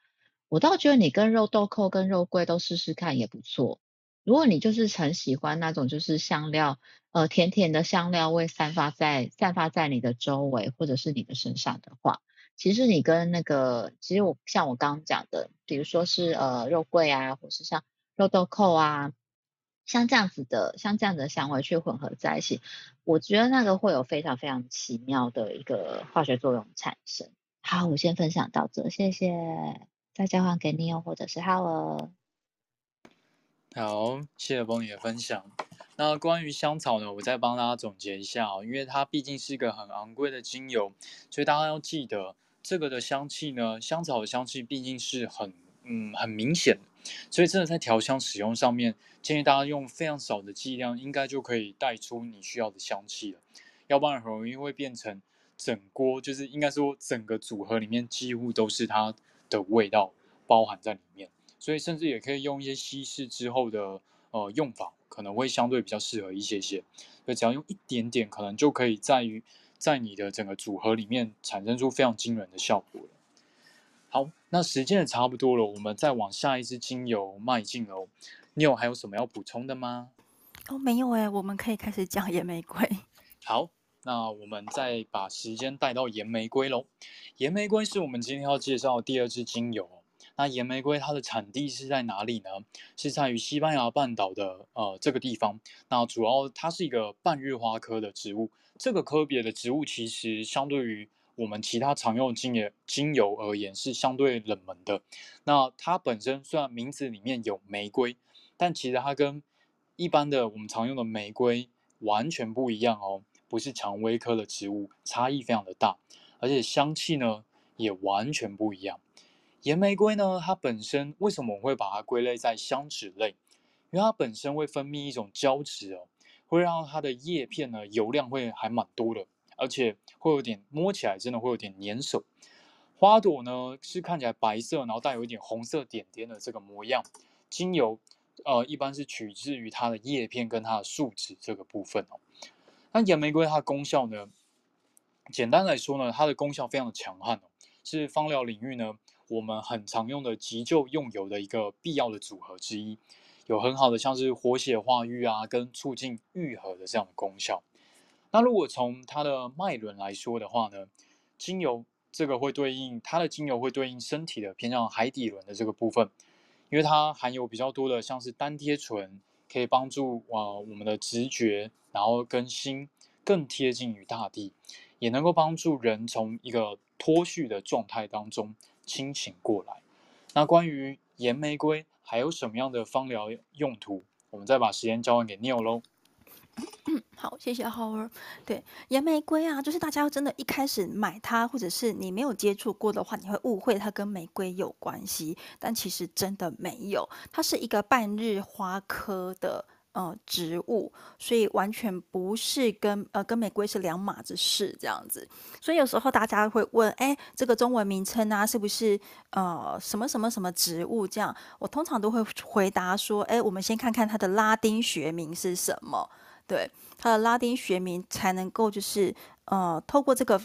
[SPEAKER 3] 我倒觉得你跟肉豆蔻跟肉桂都试试看也不错。如果你就是很喜欢那种就是香料，呃，甜甜的香料味散发在散发在你的周围或者是你的身上的话，其实你跟那个，其实我像我刚刚讲的，比如说是呃肉桂啊，或是像肉豆蔻啊，像这样子的，像这样的香味去混合在一起，我觉得那个会有非常非常奇妙的一个化学作用产生。好，我先分享到这，谢谢，再交换给你哦，或者是 Howard。
[SPEAKER 2] 好，谢谢 Bonnie 的分享。那关于香草呢，我再帮大家总结一下哦，因为它毕竟是一个很昂贵的精油，所以大家要记得这个的香气呢，香草的香气毕竟是很嗯很明显的，所以真的在调香使用上面，建议大家用非常少的剂量，应该就可以带出你需要的香气了。要不然很容易会变成整锅，就是应该说整个组合里面几乎都是它的味道包含在里面。所以甚至也可以用一些稀释之后的呃用法，可能会相对比较适合一些些。所以只要用一点点，可能就可以在于在你的整个组合里面产生出非常惊人的效果了。好，那时间也差不多了，我们再往下一支精油迈进喽。你有还有什么要补充的吗？
[SPEAKER 1] 哦，没有哎，我们可以开始讲野玫瑰。
[SPEAKER 2] 好，那我们再把时间带到岩玫瑰喽。岩玫瑰是我们今天要介绍的第二支精油。那岩玫瑰它的产地是在哪里呢？是在于西班牙半岛的呃这个地方。那主要它是一个半日花科的植物。这个科别的植物其实相对于我们其他常用精油精油而言是相对冷门的。那它本身虽然名字里面有玫瑰，但其实它跟一般的我们常用的玫瑰完全不一样哦，不是蔷薇科的植物，差异非常的大，而且香气呢也完全不一样。岩玫瑰呢，它本身为什么我会把它归类在香脂类？因为它本身会分泌一种胶质哦，会让它的叶片呢油量会还蛮多的，而且会有点摸起来真的会有点粘手。花朵呢是看起来白色，然后带有一点红色点点的这个模样。精油呃一般是取自于它的叶片跟它的树脂这个部分哦。那岩玫瑰它的功效呢，简单来说呢，它的功效非常的强悍哦，是芳疗领域呢我们很常用的急救用油的一个必要的组合之一。有很好的像是活血化瘀啊，跟促进愈合的这样的功效。那如果从它的脉轮来说的话呢，精油这个会对应它的精油会对应身体的偏向海底轮的这个部分，因为它含有比较多的像是单萜醇，可以帮助啊、我们的直觉，然后跟心更贴近于大地，也能够帮助人从一个脱序的状态当中清醒过来。那关于岩玫瑰。还有什么样的芳疗用途？我们再把时间交还给 Neil
[SPEAKER 1] 喽。好，谢谢浩儿。对，岩玫瑰啊，就是大家真的一开始买它，或者是你没有接触过的话，你会误会它跟玫瑰有关系，但其实真的没有，它是一个半日花科的。呃，植物，所以完全不是跟呃跟玫瑰是两码子事这样子。所以有时候大家会问，哎，这个中文名称啊，是不是呃什么什么什么植物？这样，我通常都会回答说，哎，我们先看看它的拉丁学名是什么。对，它的拉丁学名才能够就是呃透过这个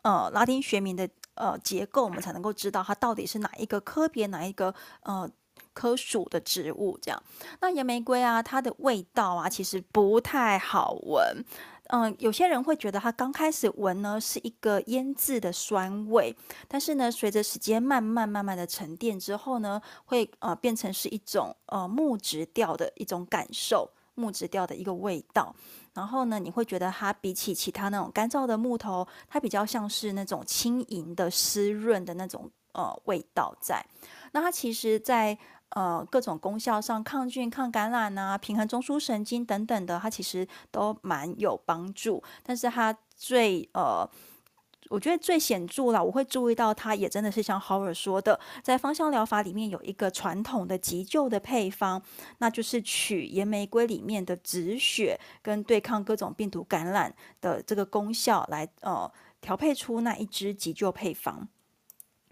[SPEAKER 1] 呃拉丁学名的呃结构，我们才能够知道它到底是哪一个科别，哪一个呃。科属的植物，这样，那岩玫瑰啊，它的味道啊，其实不太好闻。嗯，有些人会觉得它刚开始闻呢是一个腌制的酸味，但是呢，随着时间慢慢慢慢的沉淀之后呢，会呃变成是一种呃木质调的一种感受，木质调的一个味道。然后呢，你会觉得它比起其他那种干燥的木头，它比较像是那种轻盈的湿润的那种呃味道在。那它其实，在呃，各种功效上，抗菌、抗感染啊，平衡中枢神经等等的，它其实都蛮有帮助。但是它最呃，我觉得最显著了，我会注意到它也真的是像 Howard 说的，在芳香疗法里面有一个传统的急救的配方，那就是取岩玫瑰里面的止血跟对抗各种病毒感染的这个功效来呃调配出那一支急救配方。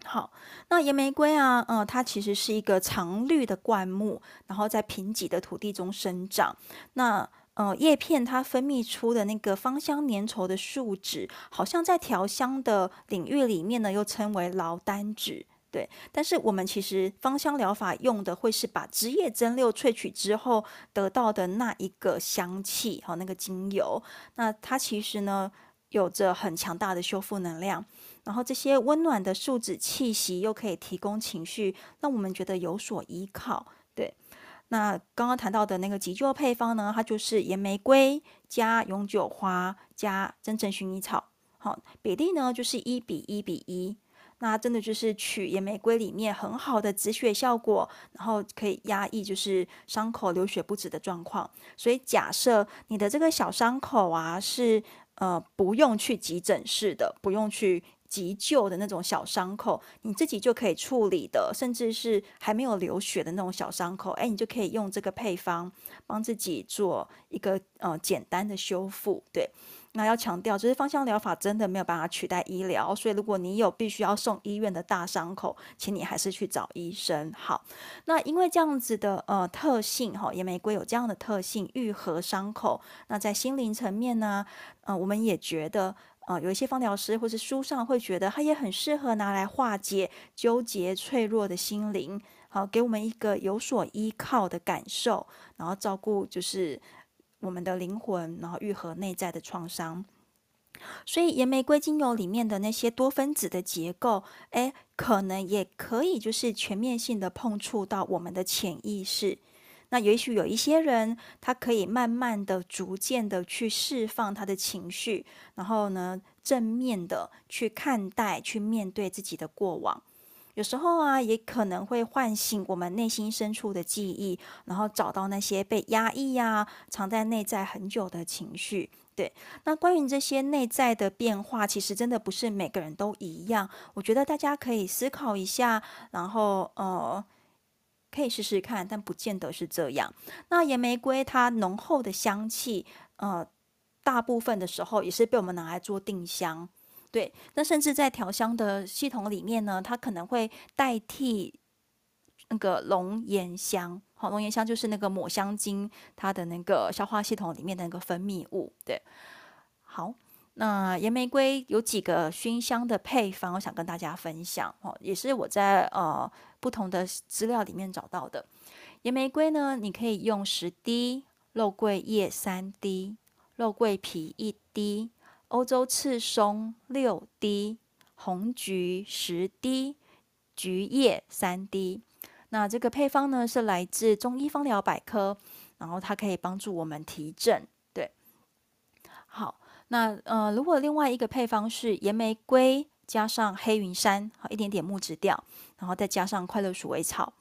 [SPEAKER 1] 好，那岩玫瑰啊，呃，它其实是一个常绿的灌木，然后在贫瘠的土地中生长。那呃，叶片它分泌出的那个芳香粘稠的树脂，好像在调香的领域里面呢，又称为劳丹脂。对，但是我们其实芳香疗法用的会是把枝叶蒸馏萃取之后得到的那一个香气，好，那个精油。那它其实呢，有着很强大的修复能量。然后这些温暖的树脂气息又可以提供情绪，让我们觉得有所依靠。那刚刚谈到的那个急救配方呢，它就是野玫瑰加永久花加真正薰衣草，好，比例呢就是一比一比一。那真的就是取野玫瑰里面很好的止血效果，然后可以压抑就是伤口流血不止的状况。所以假设你的这个小伤口啊是呃不用去急诊室的，不用去。急救的那种小伤口，你自己就可以处理的，甚至是还没有流血的那种小伤口，哎，你就可以用这个配方帮自己做一个呃简单的修复。对，那要强调，就是芳香疗法真的没有办法取代医疗，所以如果你有必须要送医院的大伤口，请你还是去找医生。好，那因为这样子的呃特性哈，野玫瑰有这样的特性，愈合伤口。那在心灵层面呢，呃，我们也觉得。啊、有一些芳疗师或是书上会觉得它也很适合拿来化解纠结脆弱的心灵，好，给我们一个有所依靠的感受，然后照顾就是我们的灵魂，然后愈合内在的创伤。所以岩玫瑰精油里面的那些多分子的结构，诶，可能也可以就是全面性的碰触到我们的潜意识。那也许有一些人，他可以慢慢的、逐渐的去释放他的情绪，然后呢，正面的去看待、去面对自己的过往。有时候啊，也可能会唤醒我们内心深处的记忆，然后找到那些被压抑呀、藏在内在很久的情绪。对，那关于这些内在的变化，其实真的不是每个人都一样。我觉得大家可以思考一下，然后呃。可以试试看，但不见得是这样。那岩玫瑰它浓厚的香气，呃，大部分的时候也是被我们拿来做定香，对。那甚至在调香的系统里面呢，它可能会代替那个龙涎香。好，龙涎香就是那个抹香鲸它的那个消化系统里面的那个分泌物，对。好。那岩玫瑰有几个熏香的配方，我想跟大家分享哦，也是我在呃不同的资料里面找到的。岩玫瑰呢，你可以用十滴，肉桂叶三滴，肉桂皮一滴，欧洲刺松六滴，红桔十滴，橘叶三滴。那这个配方呢，是来自中医方疗百科，然后它可以帮助我们提振。对，好。那呃，如果另外一个配方是岩玫瑰加上黑云杉，好一点点木质调，然后再加上快乐鼠尾草。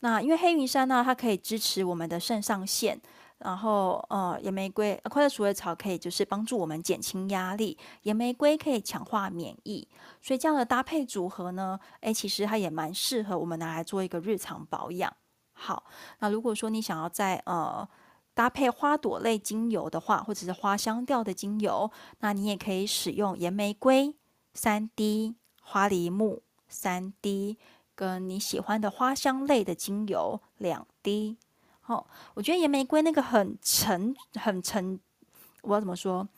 [SPEAKER 1] 那因为黑云杉呢，它可以支持我们的肾上腺，然后呃，岩玫瑰、快乐鼠尾草可以就是帮助我们减轻压力，岩玫瑰可以强化免疫，所以这样的搭配组合呢，诶，其实它也蛮适合我们拿来做一个日常保养。好，那如果说你想要在呃。搭配花朵类精油的话，或者是花香调的精油，那你也可以使用岩玫瑰三滴、花梨木三滴，跟你喜欢的花香类的精油两滴。好、哦，我觉得岩玫瑰那个很沉、很沉，我要怎么说？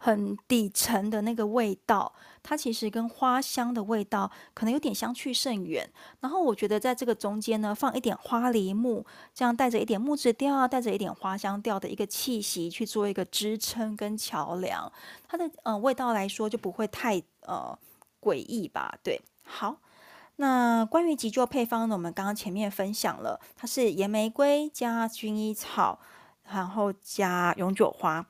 [SPEAKER 1] 很底层的那个味道，它其实跟花香的味道可能有点相去甚远。然后我觉得在这个中间呢，放一点花梨木，这样带着一点木质调，带着一点花香调的一个气息去做一个支撑跟桥梁，它的呃味道来说就不会太呃诡异吧？对，好。那关于急救配方呢，我们刚刚前面分享了，它是岩玫瑰加薰衣草，然后加永久花。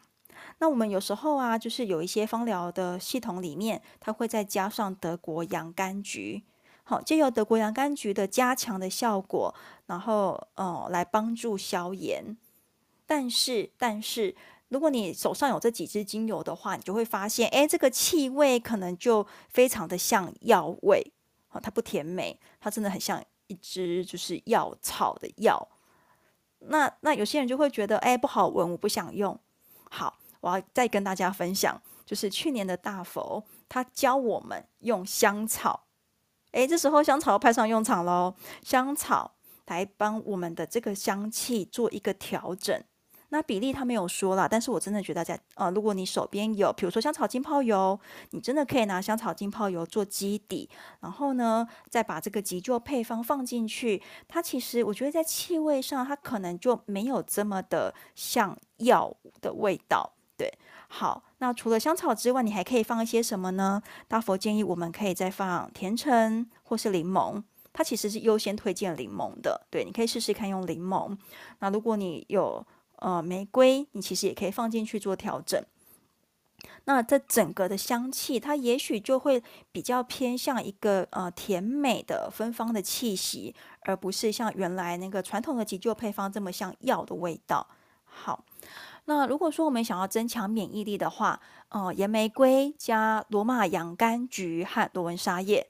[SPEAKER 1] 那我们有时候啊，就是有一些芳疗的系统里面，它会再加上德国洋甘菊，好，借由德国洋甘菊的加强的效果，然后呃来帮助消炎。但是，但是如果你手上有这几支精油的话，你就会发现，哎，这个气味可能就非常的像药味，好，它不甜美，它真的很像一支就是药草的药。那那有些人就会觉得，哎，不好闻，我不想用。好。我要再跟大家分享，就是去年的大佛，他教我们用香草，诶，这时候香草派上用场喽，香草来帮我们的这个香气做一个调整。那比例他没有说啦，但是我真的觉得在呃，如果你手边有，比如说香草浸泡油，你真的可以拿香草浸泡油做基底，然后呢，再把这个急救配方放进去，它其实我觉得在气味上，它可能就没有这么的像药的味道。对，好，那除了香草之外，你还可以放一些什么呢？大佛建议我们可以再放甜橙或是柠檬，它其实是优先推荐柠檬的。对，你可以试试看用柠檬。那如果你有呃玫瑰，你其实也可以放进去做调整。那这整个的香气，它也许就会比较偏向一个呃甜美的芬芳的气息，而不是像原来那个传统的急救配方这么像药的味道。好。那如果说我们想要增强免疫力的话，呃，岩玫瑰加罗马洋甘菊和罗纹沙叶，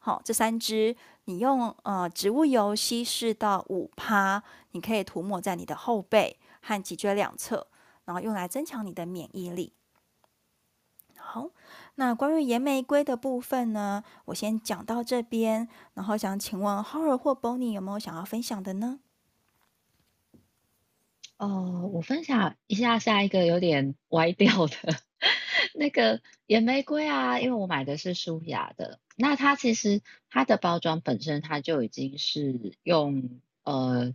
[SPEAKER 1] 好，这三支你用呃植物油稀释到五趴，你可以涂抹在你的后背和脊椎两侧，然后用来增强你的免疫力。好，那关于岩玫瑰的部分呢，我先讲到这边，然后想请问 Har 或 Bonnie 有没有想要分享的呢？
[SPEAKER 3] 哦，我分享一下下一个有点歪掉的 那个野玫瑰啊，因为我买的是舒雅的，那它其实它的包装本身它就已经是用呃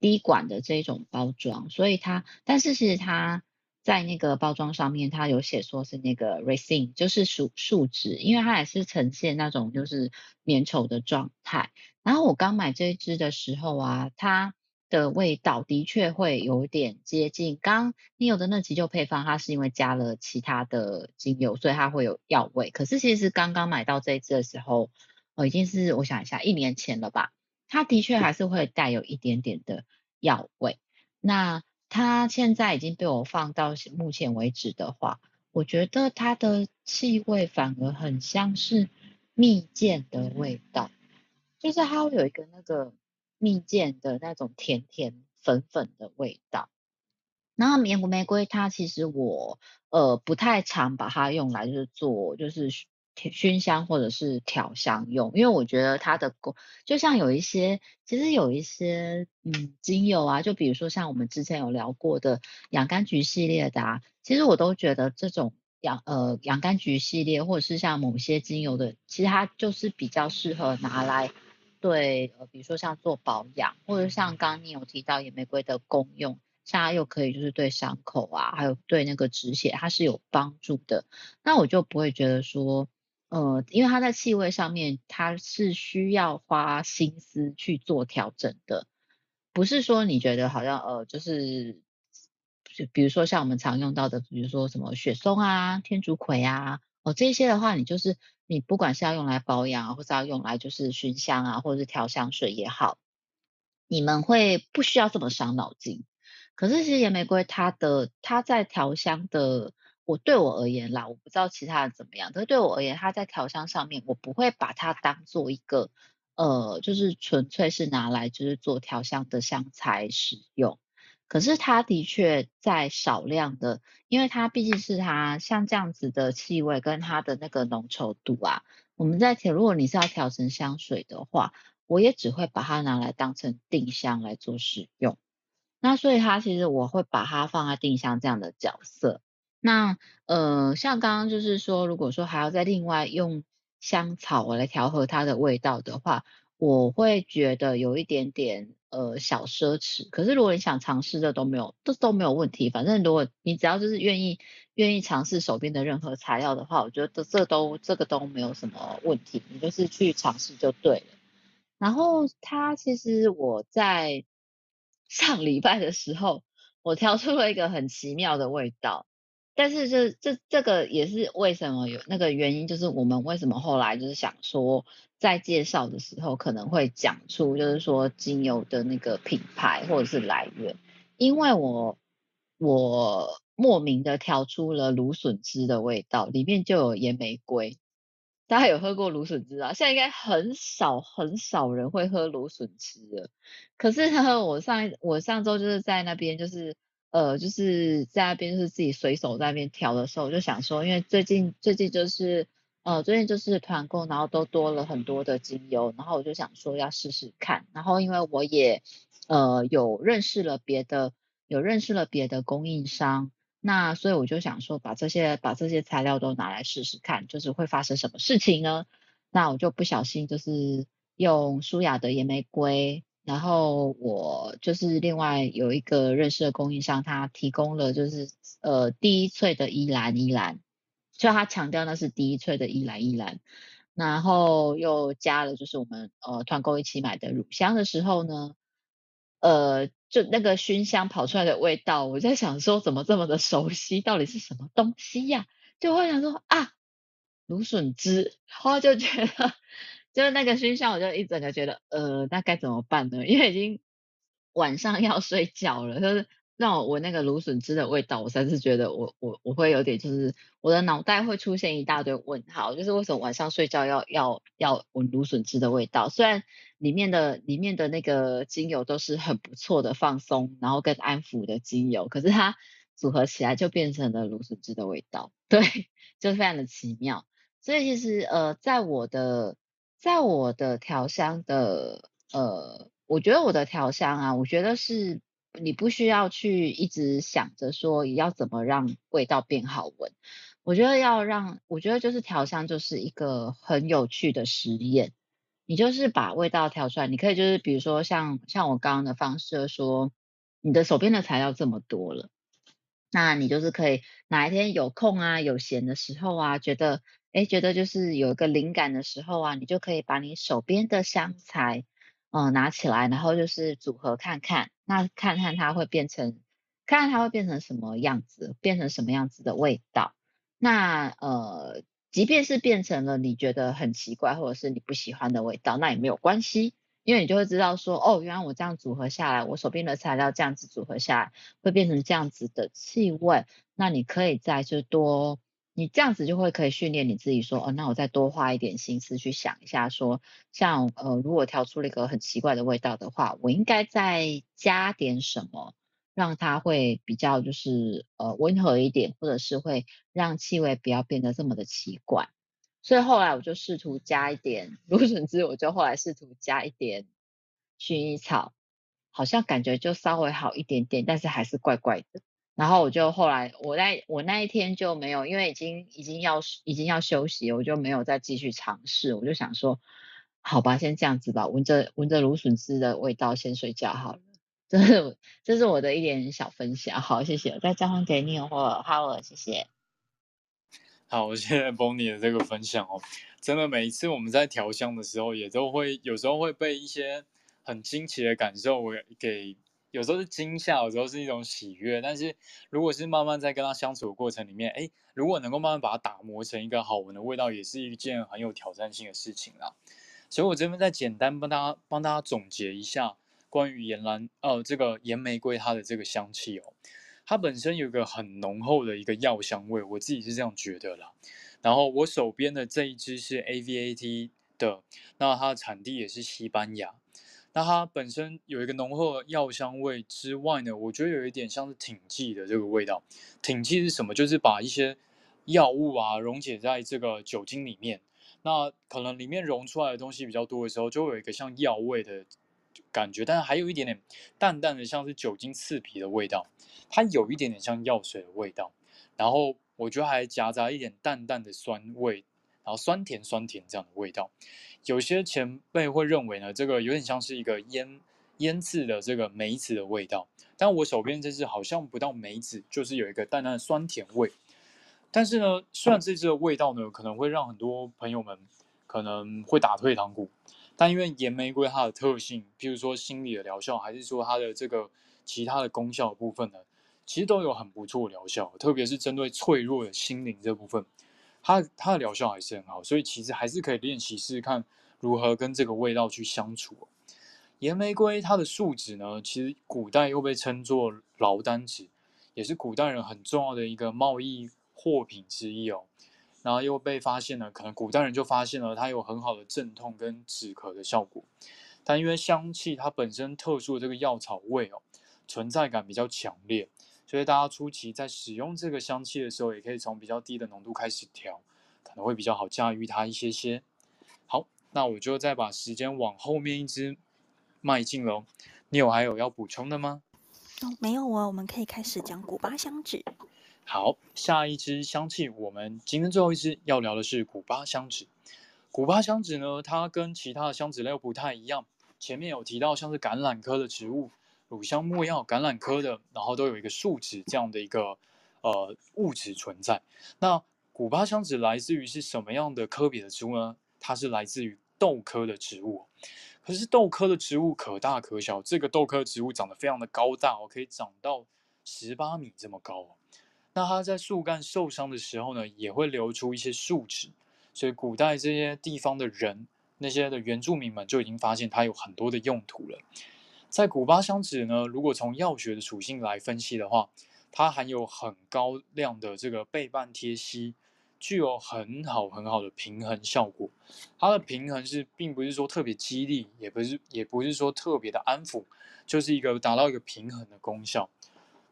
[SPEAKER 3] 滴管的这种包装，所以它，但是其实它在那个包装上面它有写说是那个 resin，就是树树脂，因为它也是呈现那种就是粘稠的状态。然后我刚买这一支的时候啊，它。的味道的确会有点接近刚你有的那急救配方，它是因为加了其他的精油，所以它会有药味。可是其实刚刚买到这一支的时候，呃，已经是我想一下一年前了吧，它的确还是会带有一点点的药味。那它现在已经被我放到目前为止的话，我觉得它的气味反而很像是蜜饯的味道，就是它会有一个那个。蜜饯的那种甜甜粉粉的味道。然后玫玫瑰它其实我呃不太常把它用来就是做就是熏香或者是调香用，因为我觉得它的功就像有一些其实有一些嗯精油啊，就比如说像我们之前有聊过的洋甘菊系列的啊，其实我都觉得这种洋呃洋甘菊系列或者是像某些精油的，其实它就是比较适合拿来对呃比如说像做保养，或者像刚刚你有提到野玫瑰的功用。像它又可以就是对伤口啊，还有对那个止血，它是有帮助的。那我就不会觉得说，呃，因为它在气味上面，它是需要花心思去做调整的，不是说你觉得好像呃，就是就比如说像我们常用到的，比如说什么雪松啊、天竺葵啊，哦这些的话，你就是你不管是要用来保养啊，或是要用来就是熏香啊，或者是调香水也好，你们会不需要这么伤脑筋。可是其实野玫瑰它的它在调香的，我对我而言啦，我不知道其他人怎么样。可是对我而言，它在调香上面，我不会把它当做一个呃，就是纯粹是拿来就是做调香的香材使用。可是它的确在少量的，因为它毕竟是它像这样子的气味跟它的那个浓稠度啊，我们在调，如果你是要调成香水的话，我也只会把它拿来当成定香来做使用。那所以它其实我会把它放在定香这样的角色。那呃，像刚刚就是说，如果说还要再另外用香草来调和它的味道的话，我会觉得有一点点呃小奢侈。可是如果你想尝试的都没有，都都没有问题。反正如果你只要就是愿意愿意尝试手边的任何材料的话，我觉得这都这个都没有什么问题。你就是去尝试就对了。然后它其实我在。上礼拜的时候，我调出了一个很奇妙的味道，但是这这这个也是为什么有那个原因，就是我们为什么后来就是想说，在介绍的时候可能会讲出就是说精油的那个品牌或者是来源，因为我我莫名的调出了芦笋汁的味道，里面就有野玫瑰。大家有喝过芦笋汁啊？现在应该很少很少人会喝芦笋汁了。可是呢，我上我上周就是在那边，就是呃，就是在那边就是自己随手在那边调的时候，我就想说，因为最近最近就是呃最近就是团购，然后都多了很多的精油，然后我就想说要试试看。然后因为我也呃有认识了别的有认识了别的供应商。那所以我就想说，把这些把这些材料都拿来试试看，就是会发生什么事情呢？那我就不小心就是用舒雅的野玫瑰，然后我就是另外有一个认识的供应商，他提供了就是呃第一萃的依兰依兰，就他强调那是第一萃的依兰依兰，然后又加了就是我们呃团购一起买的乳香的时候呢，呃。就那个熏香跑出来的味道，我在想说怎么这么的熟悉，到底是什么东西呀？就会想说啊，芦笋汁，然后就觉得就是那个熏香，我就一整个觉得呃，那该怎么办呢？因为已经晚上要睡觉了，就是。让我闻那个芦笋汁的味道，我才是觉得我我我会有点，就是我的脑袋会出现一大堆问号，就是为什么晚上睡觉要要要闻芦笋汁的味道？虽然里面的里面的那个精油都是很不错的放松，然后跟安抚的精油，可是它组合起来就变成了芦笋汁的味道，对，就是非常的奇妙。所以其实呃，在我的在我的调香的呃，我觉得我的调香啊，我觉得是。你不需要去一直想着说要怎么让味道变好闻，我觉得要让，我觉得就是调香就是一个很有趣的实验。你就是把味道调出来，你可以就是比如说像像我刚刚的方式说，你的手边的材料这么多了，那你就是可以哪一天有空啊，有闲的时候啊，觉得诶觉得就是有一个灵感的时候啊，你就可以把你手边的香材。嗯，拿起来，然后就是组合看看，那看看它会变成，看看它会变成什么样子，变成什么样子的味道。那呃，即便是变成了你觉得很奇怪或者是你不喜欢的味道，那也没有关系，因为你就会知道说，哦，原来我这样组合下来，我手边的材料这样子组合下来，会变成这样子的气味。那你可以再就多你这样子就会可以训练你自己说，哦，那我再多花一点心思去想一下说，像呃，如果调出了一个很奇怪的味道的话，我应该再加点什么，让它会比较就是呃温和一点，或者是会让气味不要变得这么的奇怪。所以后来我就试图加一点芦笋汁，我就后来试图加一点薰衣草，好像感觉就稍微好一点点，但是还是怪怪的。然后我就后来，我那我那一天就没有，因为已经已经要已经要休息，我就没有再继续尝试。我就想说，好吧，先这样子吧，闻着闻着芦笋汁的味道先睡觉好了。这是这是我的一点小分享，好，谢谢。我再交还给你或 Howard，谢谢。
[SPEAKER 2] 好，我谢谢 Bonnie 的这个分享哦。真的，每一次我们在调香的时候，也都会有时候会被一些很惊奇的感受给。有时候是惊吓，有时候是一种喜悦。但是如果是慢慢在跟他相处的过程里面，哎，如果能够慢慢把它打磨成一个好闻的味道，也是一件很有挑战性的事情啦。所以我这边再简单帮大家帮大家总结一下关于岩兰呃这个岩玫瑰它的这个香气哦，它本身有一个很浓厚的一个药香味，我自己是这样觉得啦。然后我手边的这一支是 AVAT 的，那它的产地也是西班牙。那它本身有一个浓厚的药香味之外呢，我觉得有一点像是挺剂的这个味道。挺剂是什么？就是把一些药物啊溶解在这个酒精里面，那可能里面溶出来的东西比较多的时候，就会有一个像药味的感觉，但是还有一点点淡淡的像是酒精刺鼻的味道，它有一点点像药水的味道，然后我觉得还夹杂一点淡淡的酸味，然后酸甜酸甜这样的味道。有些前辈会认为呢，这个有点像是一个腌腌制的这个梅子的味道，但我手边这支好像不到梅子，就是有一个淡淡的酸甜味。但是呢，虽然这支的味道呢，可能会让很多朋友们可能会打退堂鼓，但因为岩玫瑰它的特性，譬如说心理的疗效，还是说它的这个其他的功效的部分呢，其实都有很不错的疗效，特别是针对脆弱的心灵这部分。它它的疗效还是很好，所以其实还是可以练习试试看如何跟这个味道去相处。岩玫瑰它的树脂呢，其实古代又被称作劳丹脂，也是古代人很重要的一个贸易货品之一哦。然后又被发现了，可能古代人就发现了它有很好的镇痛跟止咳的效果。但因为香气它本身特殊的这个药草味哦，存在感比较强烈。所以大家初期在使用这个香气的时候，也可以从比较低的浓度开始调，可能会比较好驾驭它一些些。好，那我就再把时间往后面一支迈进喽。你有还有要补充的吗？
[SPEAKER 1] 哦，没有啊，我们可以开始讲古巴香脂。
[SPEAKER 2] 好，下一支香气，我们今天最后一支要聊的是古巴香脂。古巴香脂呢，它跟其他的香脂类又不太一样。前面有提到像是橄榄科的植物。乳香没药橄榄科的，然后都有一个树脂这样的一个呃物质存在。那古巴香脂来自于是什么样的科别的植物呢？它是来自于豆科的植物。可是豆科的植物可大可小，这个豆科植物长得非常的高大哦，可以长到十八米这么高。那它在树干受伤的时候呢，也会流出一些树脂。所以古代这些地方的人，那些的原住民们就已经发现它有很多的用途了。在古巴香脂呢，如果从药学的属性来分析的话，它含有很高量的这个倍半萜烯，具有很好很好的平衡效果。它的平衡是并不是说特别激励，也不是也不是说特别的安抚，就是一个达到一个平衡的功效。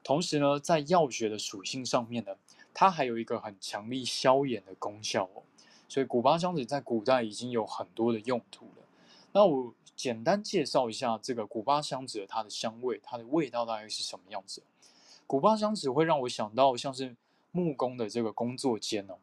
[SPEAKER 2] 同时呢，在药学的属性上面呢，它还有一个很强力消炎的功效哦。所以古巴香脂在古代已经有很多的用途了。那我。简单介绍一下这个古巴香脂的它的香味，它的味道大概是什么样子？古巴香脂会让我想到像是木工的这个工作间哦，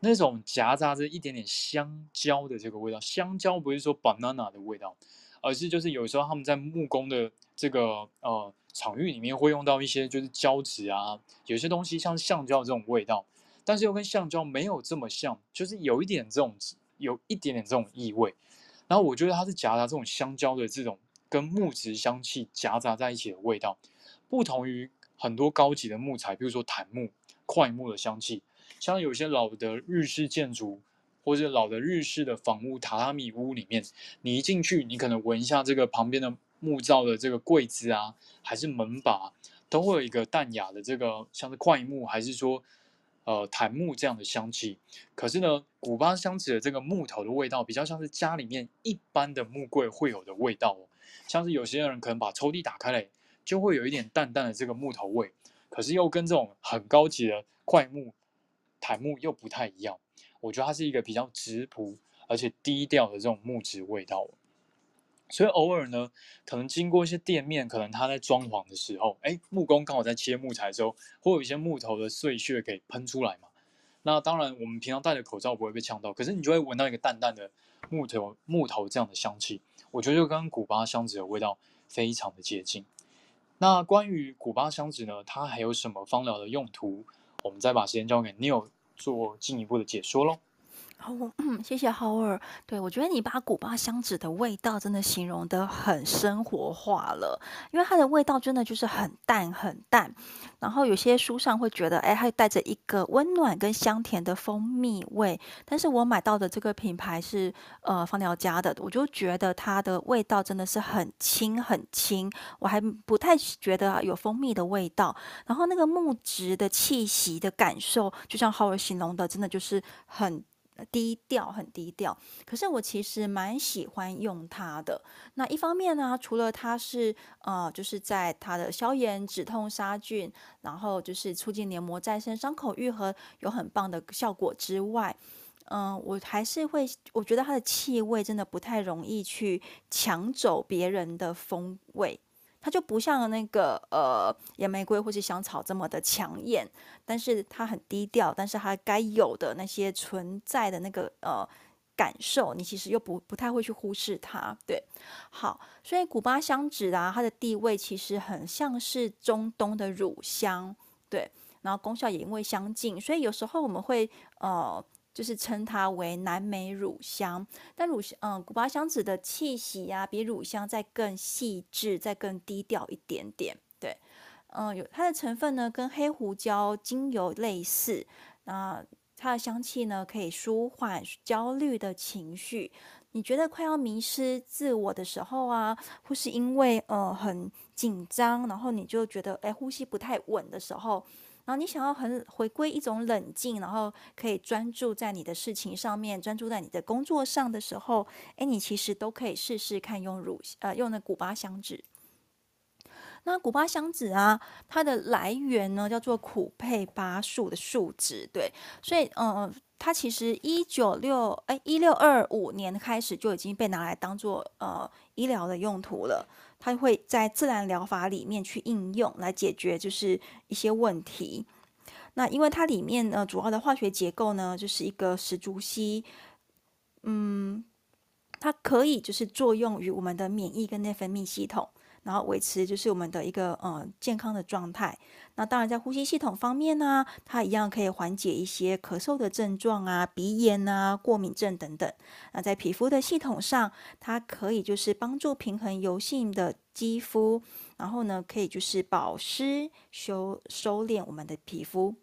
[SPEAKER 2] 那种夹杂着一点点香蕉的这个味道。香蕉不是说 banana 的味道，而是就是有时候他们在木工的这个呃场域里面会用到一些就是胶质啊，有些东西像橡胶这种味道，但是又跟橡胶没有这么像，就是有一点这种有一点点这种异味。然后我觉得它是夹杂这种香蕉的这种跟木质香气夹杂在一起的味道，不同于很多高级的木材，比如说檀木、桧木的香气。像有些老的日式建筑或者老的日式的房屋、榻榻米屋里面，你一进去，你可能闻一下这个旁边的木造的这个柜子啊，还是门把，都会有一个淡雅的这个像是桧木，还是说呃檀木这样的香气。可是呢，古巴香脂的这个木头的味道比较像是家里面一般的木柜会有的味道哦，像是有些人可能把抽屉打开来，就会有一点淡淡的这个木头味，可是又跟这种很高级的块木、檀木又不太一样。我觉得它是一个比较质朴而且低调的这种木质味道。所以偶尔呢，可能经过一些店面，可能他在装潢的时候，哎，木工刚好在切木材的时候，会有一些木头的碎屑给喷出来嘛。那当然，我们平常戴着口罩不会被呛到，可是你就会闻到一个淡淡的木头木头这样的香气。我觉得就跟古巴香脂的味道非常的接近。那关于古巴香脂呢，它还有什么芳疗的用途？我们再把时间交给 Neil 做进一步的解说喽。
[SPEAKER 1] 哦，谢谢 Howard。对，我觉得你把古巴香脂的味道真的形容得很生活化了，因为它的味道真的就是很淡很淡。然后有些书上会觉得，哎，它带着一个温暖跟香甜的蜂蜜味。但是我买到的这个品牌是呃芳疗家的，我就觉得它的味道真的是很轻很轻，我还不太觉得有蜂蜜的味道。然后那个木质的气息的感受，就像 Howard 形容的，真的就是很。低调，很低调。可是我其实蛮喜欢用它的。那一方面呢，除了它是呃，就是在它的消炎、止痛、杀菌，然后就是促进黏膜再生、伤口愈合，有很棒的效果之外，嗯、我还是会，我觉得它的气味真的不太容易去抢走别人的风味。它就不像那个呃野玫瑰或是香草这么的抢眼，但是它很低调，但是它该有的那些存在的那个呃感受，你其实又不不太会去忽视它。对，好，所以古巴香脂啊，它的地位其实很像是中东的乳香，对，然后功效也因为相近，所以有时候我们会呃。就是称它为南美乳香，但乳香，嗯，古巴香脂的气息呀、啊，比乳香再更细致，再更低调一点点。对，嗯，有它的成分呢，跟黑胡椒精油类似。那它的香气呢，可以舒缓焦虑的情绪。你觉得快要迷失自我的时候啊，或是因为呃很紧张，然后你就觉得哎呼吸不太稳的时候。然后你想要很回归一种冷静，然后可以专注在你的事情上面，专注在你的工作上的时候，哎，你其实都可以试试看用乳呃用那古巴香脂。那古巴香脂啊，它的来源呢叫做苦配巴树的树脂，对，所以嗯、呃，它其实一九六哎一六二五年开始就已经被拿来当做呃医疗的用途了。它会在自然疗法里面去应用，来解决就是一些问题。那因为它里面呢，主要的化学结构呢，就是一个石竹烯，嗯，它可以就是作用于我们的免疫跟内分泌系统。然后维持就是我们的一个呃健康的状态。那当然在呼吸系统方面呢，它一样可以缓解一些咳嗽的症状啊、鼻炎啊、过敏症等等。那在皮肤的系统上，它可以就是帮助平衡油性的肌肤，然后呢可以就是保湿、修收敛我们的皮肤。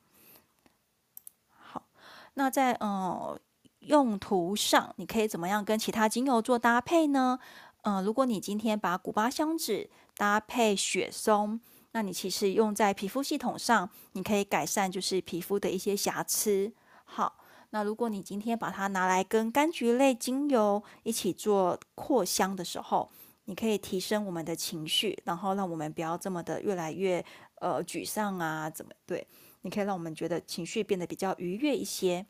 [SPEAKER 1] 好，那在呃用途上，你可以怎么样跟其他精油做搭配呢？嗯、如果你今天把古巴香脂搭配雪松，那你其实用在皮肤系统上，你可以改善就是皮肤的一些瑕疵。好，那如果你今天把它拿来跟柑橘类精油一起做扩香的时候，你可以提升我们的情绪，然后让我们不要这么的越来越呃沮丧啊，怎么对？你可以让我们觉得情绪变得比较愉悦一些。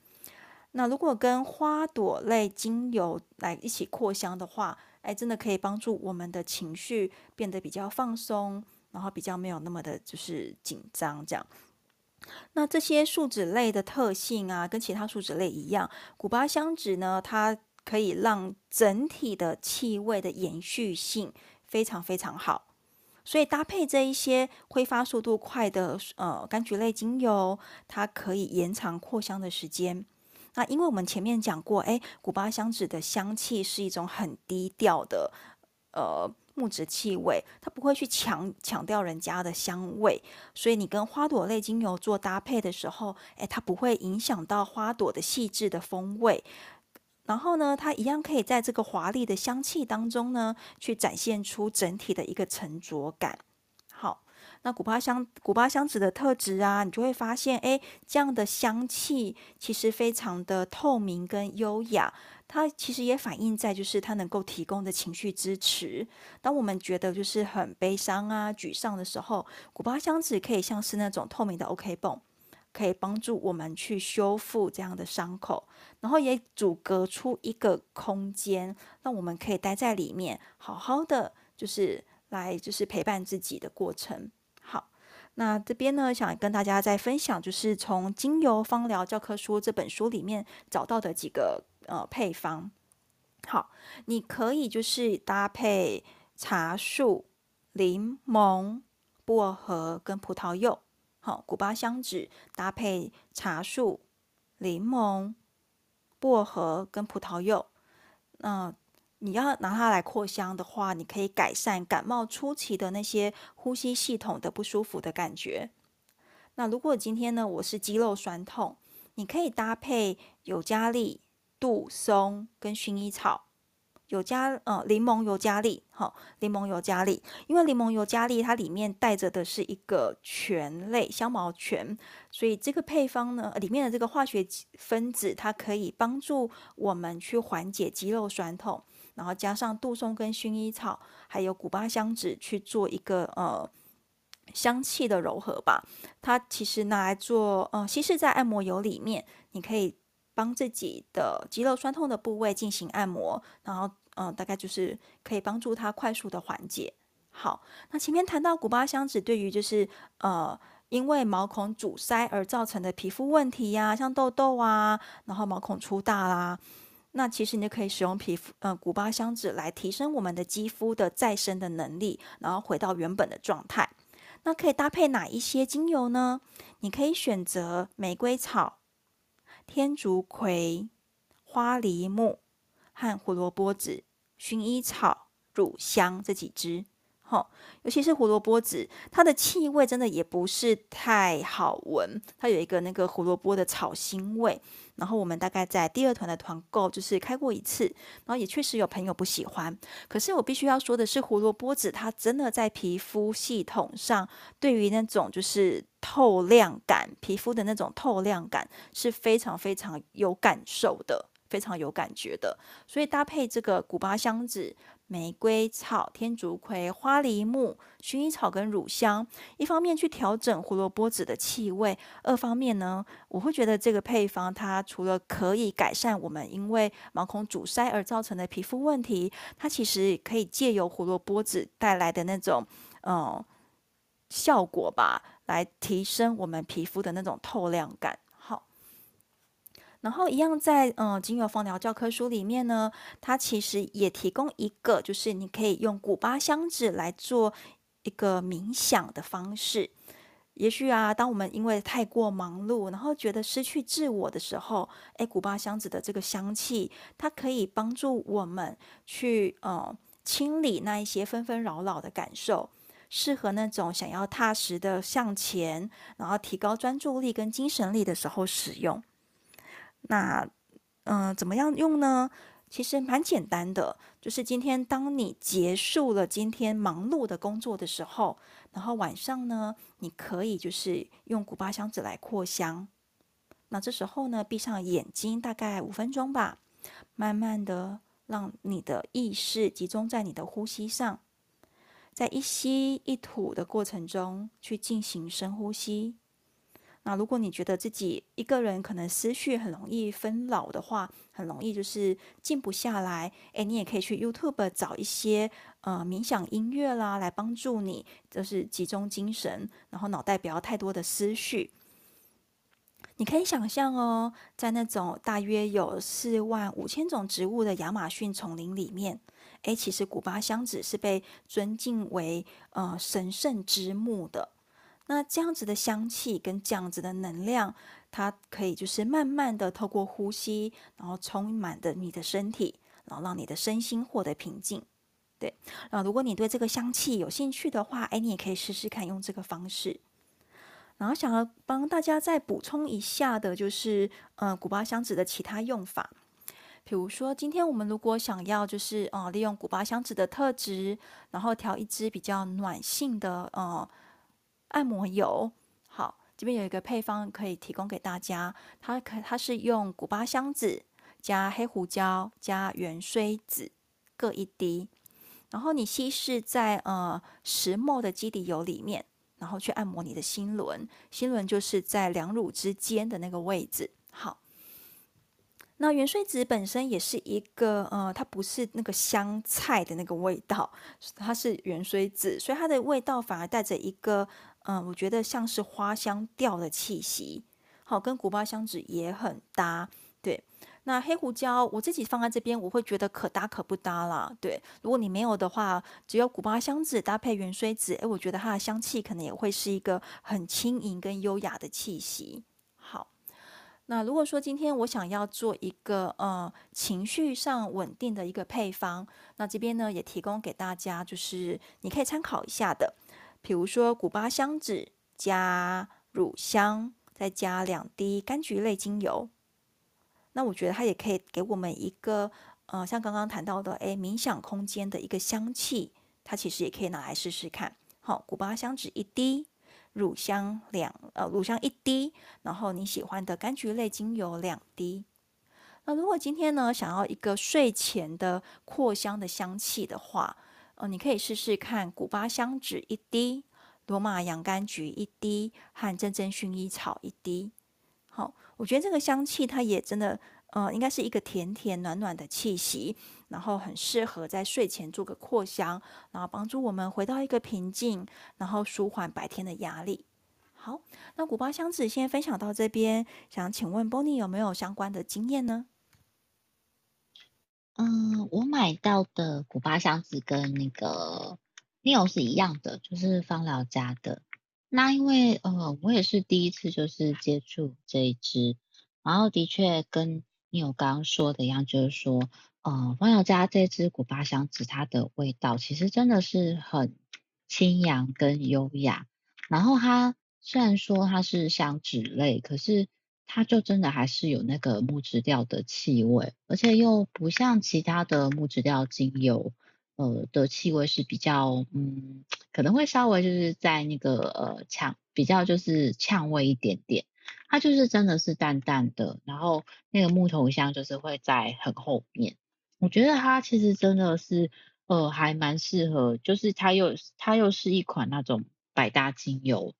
[SPEAKER 1] 那如果跟花朵类精油来一起扩香的话，哎，真的可以帮助我们的情绪变得比较放松，然后比较没有那么的，就是紧张这样。那这些树脂类的特性啊，跟其他树脂类一样，古巴香脂呢，它可以让整体的气味的延续性非常非常好。所以搭配这一些挥发速度快的呃柑橘类精油，它可以延长扩香的时间。那因为我们前面讲过，哎，古巴香脂的香气是一种很低调的，呃，木质气味，它不会去强强调人家的香味，所以你跟花朵类精油做搭配的时候，哎，它不会影响到花朵的细致的风味，然后呢，它一样可以在这个华丽的香气当中呢，去展现出整体的一个沉着感。那古巴香古巴香脂的特质啊，你就会发现，哎，这样的香气其实非常的透明跟优雅。它其实也反映在就是它能够提供的情绪支持。当我们觉得就是很悲伤啊、沮丧的时候，古巴香脂可以像是那种透明的 OK 泵，可以帮助我们去修复这样的伤口，然后也阻隔出一个空间，让我们可以待在里面，好好的就是来就是陪伴自己的过程。那这边呢，想跟大家再分享，就是从《精油芳疗教科书》这本书里面找到的几个呃配方。好，你可以就是搭配茶树、柠檬、薄荷跟葡萄柚。好，古巴香脂搭配茶树、柠檬、薄荷跟葡萄柚。那、你要拿它来扩香的话，你可以改善感冒初期的那些呼吸系统的不舒服的感觉。那如果今天呢，我是肌肉酸痛，你可以搭配尤加利、杜松跟薰衣草。尤加呃柠檬尤加利，好，柠檬尤加利，因为柠檬尤加利它里面带着的是一个醛类香茅醛，所以这个配方呢，里面的这个化学分子它可以帮助我们去缓解肌肉酸痛。然后加上杜松跟薰衣草，还有古巴香脂去做一个呃香气的柔和吧。它其实拿来做呃稀释在按摩油里面，你可以帮自己的肌肉酸痛的部位进行按摩，然后嗯、大概就是可以帮助它快速的缓解。好，那前面谈到古巴香脂对于就是呃因为毛孔阻塞而造成的皮肤问题呀、像痘痘啊，然后毛孔粗大啦、那其实你可以使用皮肤，呃，古巴香脂来提升我们的肌肤的再生的能力，然后回到原本的状态。那可以搭配哪一些精油呢？你可以选择玫瑰草、天竺葵、花梨木和胡萝卜籽、薰衣草、乳香这几支。好，尤其是胡萝卜籽，它的气味真的也不是太好闻，它有一个那个胡萝卜的草腥味。然后我们大概在第二团的团购就是开过一次，然后也确实有朋友不喜欢。可是我必须要说的是，胡萝卜籽它真的在皮肤系统上，对于那种就是透亮感，皮肤的那种透亮感是非常非常有感受的，非常有感觉的。所以搭配这个古巴香子。玫瑰草、天竺葵、花梨木、薰衣草跟乳香，一方面去调整胡萝卜籽的气味，二方面呢，我会觉得这个配方它除了可以改善我们因为毛孔阻塞而造成的皮肤问题，它其实可以借由胡萝卜籽带来的那种嗯效果吧，来提升我们皮肤的那种透亮感。然后一样在嗯精油芳疗教科书里面呢，它其实也提供一个，就是你可以用古巴香脂来做一个冥想的方式。也许啊，当我们因为太过忙碌，然后觉得失去自我的时候，诶，古巴香脂的这个香气，它可以帮助我们去嗯清理那一些纷纷扰扰的感受，适合那种想要踏实的向前，然后提高专注力跟精神力的时候使用。那，嗯、怎么样用呢？其实蛮简单的，就是今天当你结束了今天忙碌的工作的时候，然后晚上呢，你可以就是用古巴香脂来扩香。那这时候呢，闭上眼睛，大概五分钟吧，慢慢的让你的意识集中在你的呼吸上，在一吸一吐的过程中去进行深呼吸。那如果你觉得自己一个人可能思绪很容易分老的话，很容易就是静不下来，诶，你也可以去 YouTube 找一些呃冥想音乐啦，来帮助你就是集中精神，然后脑袋不要太多的思绪。你可以想象哦，在那种大约有四万五千种植物的亚马逊丛林里面，诶，其实古巴香子是被尊敬为呃神圣之木的。那这样子的香气跟这样子的能量，它可以就是慢慢的透过呼吸，然后充满的你的身体，然后让你的身心获得平静。对，那如果你对这个香气有兴趣的话，哎，你也可以试试看用这个方式。然后想要帮大家再补充一下的，就是呃，古巴香脂的其他用法，比如说今天我们如果想要就是呃，利用古巴香脂的特质，然后调一支比较暖性的呃。按摩油。好，这边有一个配方可以提供给大家，它可它是用古巴香子加黑胡椒加芫荽籽各一滴，然后你稀释在呃石墨的基底油里面，然后去按摩你的心轮，心轮就是在两乳之间的那个位置。好。那芫荽籽本身也是一个，呃，它不是那个香菜的那个味道，它是芫荽籽，所以它的味道反而带着一个，嗯、我觉得像是花香调的气息，好，跟古巴香脂也很搭，对。那黑胡椒我自己放在这边，我会觉得可搭可不搭啦，对。如果你没有的话，只有古巴香脂搭配芫荽籽，诶，我觉得它的香气可能也会是一个很轻盈跟优雅的气息。好那如果说今天我想要做一个呃情绪上稳定的一个配方，那这边呢也提供给大家，就是你可以参考一下的。比如说古巴香脂加乳香，再加两滴柑橘类精油。那我觉得它也可以给我们一个呃像刚刚谈到的，诶，冥想空间的一个香气，它其实也可以拿来试试看。好，古巴香脂一滴。乳香两呃，乳香一滴，然后你喜欢的柑橘类精油两滴。那如果今天呢，想要一个睡前的扩香的香气的话，哦，你可以试试看古巴香脂一滴，罗马洋甘菊一滴，和真正薰衣草一滴。好，我觉得这个香气它也真的。呃，应该是一个甜甜暖暖的气息，然后很适合在睡前做个扩香，然后帮助我们回到一个平静，然后舒缓白天的压力。好，那古巴香脂先分享到这边，想请问 Bonnie 有没有相关的经验呢？
[SPEAKER 3] 嗯，我买到的古巴香脂跟那个 Neo 是一样的，就是芳疗家的。那因为呃，我也是第一次就是接触这一支，然后的确跟你有刚刚说的一样，就是说，呃，芳疗家这支古巴香脂，它的味道其实真的是很清扬跟优雅。然后它虽然说它是香脂类，可是它就真的还是有那个木质调的气味，而且又不像其他的木质调精油，呃的气味是比较，嗯，可能会稍微就是在那个呃呛，比较就是呛味一点点。它就是真的是淡淡的，然后那个木头香就是会在很后面。我觉得它其实真的是呃还蛮适合，就是它又它又是一款那种百搭精油。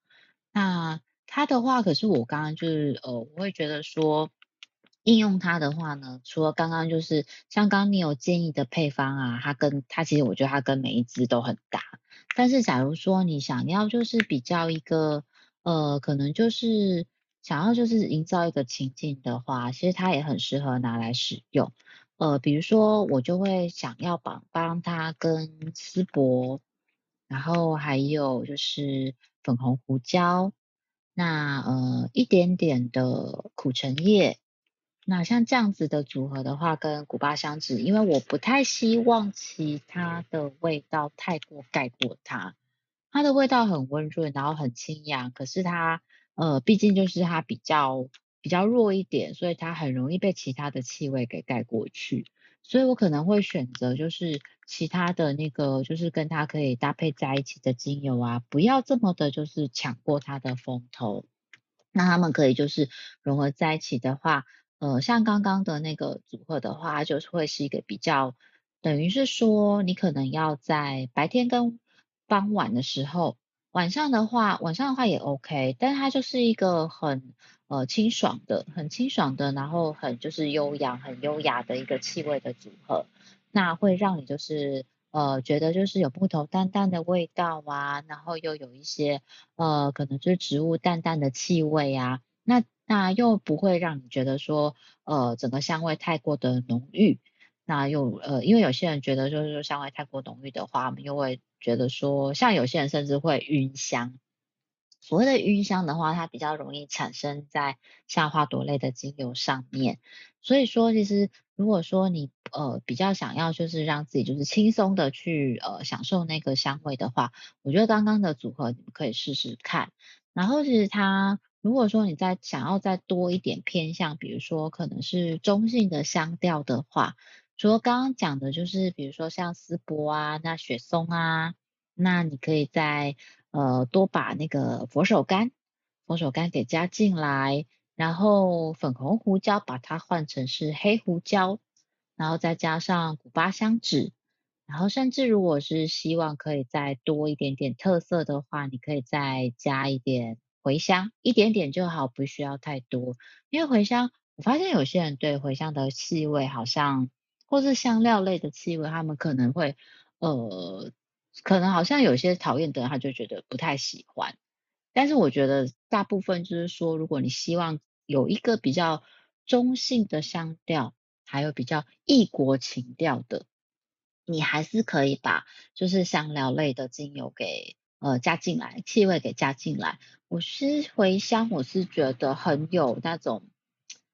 [SPEAKER 3] 那它的话，可是我刚刚就是呃我会觉得说应用它的话呢，除了刚刚就是像刚刚你有建议的配方啊，它跟它其实我觉得它跟每一支都很搭。但是假如说你想要就是比较一个呃可能就是。想要就是营造一个情境的话，其实它也很适合拿来使用。呃，比如说我就会想要帮帮它跟丝柏，然后还有就是粉红胡椒，那呃一点点的苦橙叶，那像这样子的组合的话，跟古巴香脂，因为我不太希望其他的味道太过盖过它，它的味道很温润，然后很清扬，可是它。呃，毕竟就是它比较比较弱一点，所以它很容易被其他的气味给盖过去。所以我可能会选择就是其他的那个，就是跟它可以搭配在一起的精油啊，不要这么的就是抢过它的风头。那它们可以就是融合在一起的话，呃，像刚刚的那个组合的话，就是会是一个比较，等于是说你可能要在白天跟傍晚的时候。晚上的话，晚上的话也 OK，但它就是一个很呃清爽的、很清爽的，然后很就是悠扬、很优雅的一个气味的组合，那会让你就是呃觉得就是有木头淡淡的味道啊，然后又有一些呃可能就是植物淡淡的气味啊，那那又不会让你觉得说呃整个香味太过的浓郁，那又呃因为有些人觉得就是说香味太过浓郁的话，我们又会。觉得说，像有些人甚至会晕香。所谓的晕香的话，它比较容易产生在像花朵类的精油上面。所以说，其实如果说你呃比较想要就是让自己就是轻松的去呃享受那个香味的话，我觉得刚刚的组合你们可以试试看。然后其实它如果说你再想要再多一点偏向，比如说可能是中性的香调的话。除了刚刚讲的，就是比如说像丝柏啊，那雪松啊，那你可以在呃多把那个佛手柑，佛手柑给加进来，然后粉红胡椒把它换成是黑胡椒，然后再加上古巴香脂。然后，甚至如果是希望可以再多一点点特色的话，你可以再加一点茴香，一点点就好，不需要太多。因为茴香，我发现有些人对茴香的气味好像，或是香料类的气味，他们可能会，呃，可能好像有些讨厌的人，他就觉得不太喜欢。但是我觉得大部分就是说，如果你希望有一个比较中性的香调，还有比较异国情调的。你还是可以把就是香料类的精油给呃加进来，气味给加进来。我是茴香，我是觉得很有那种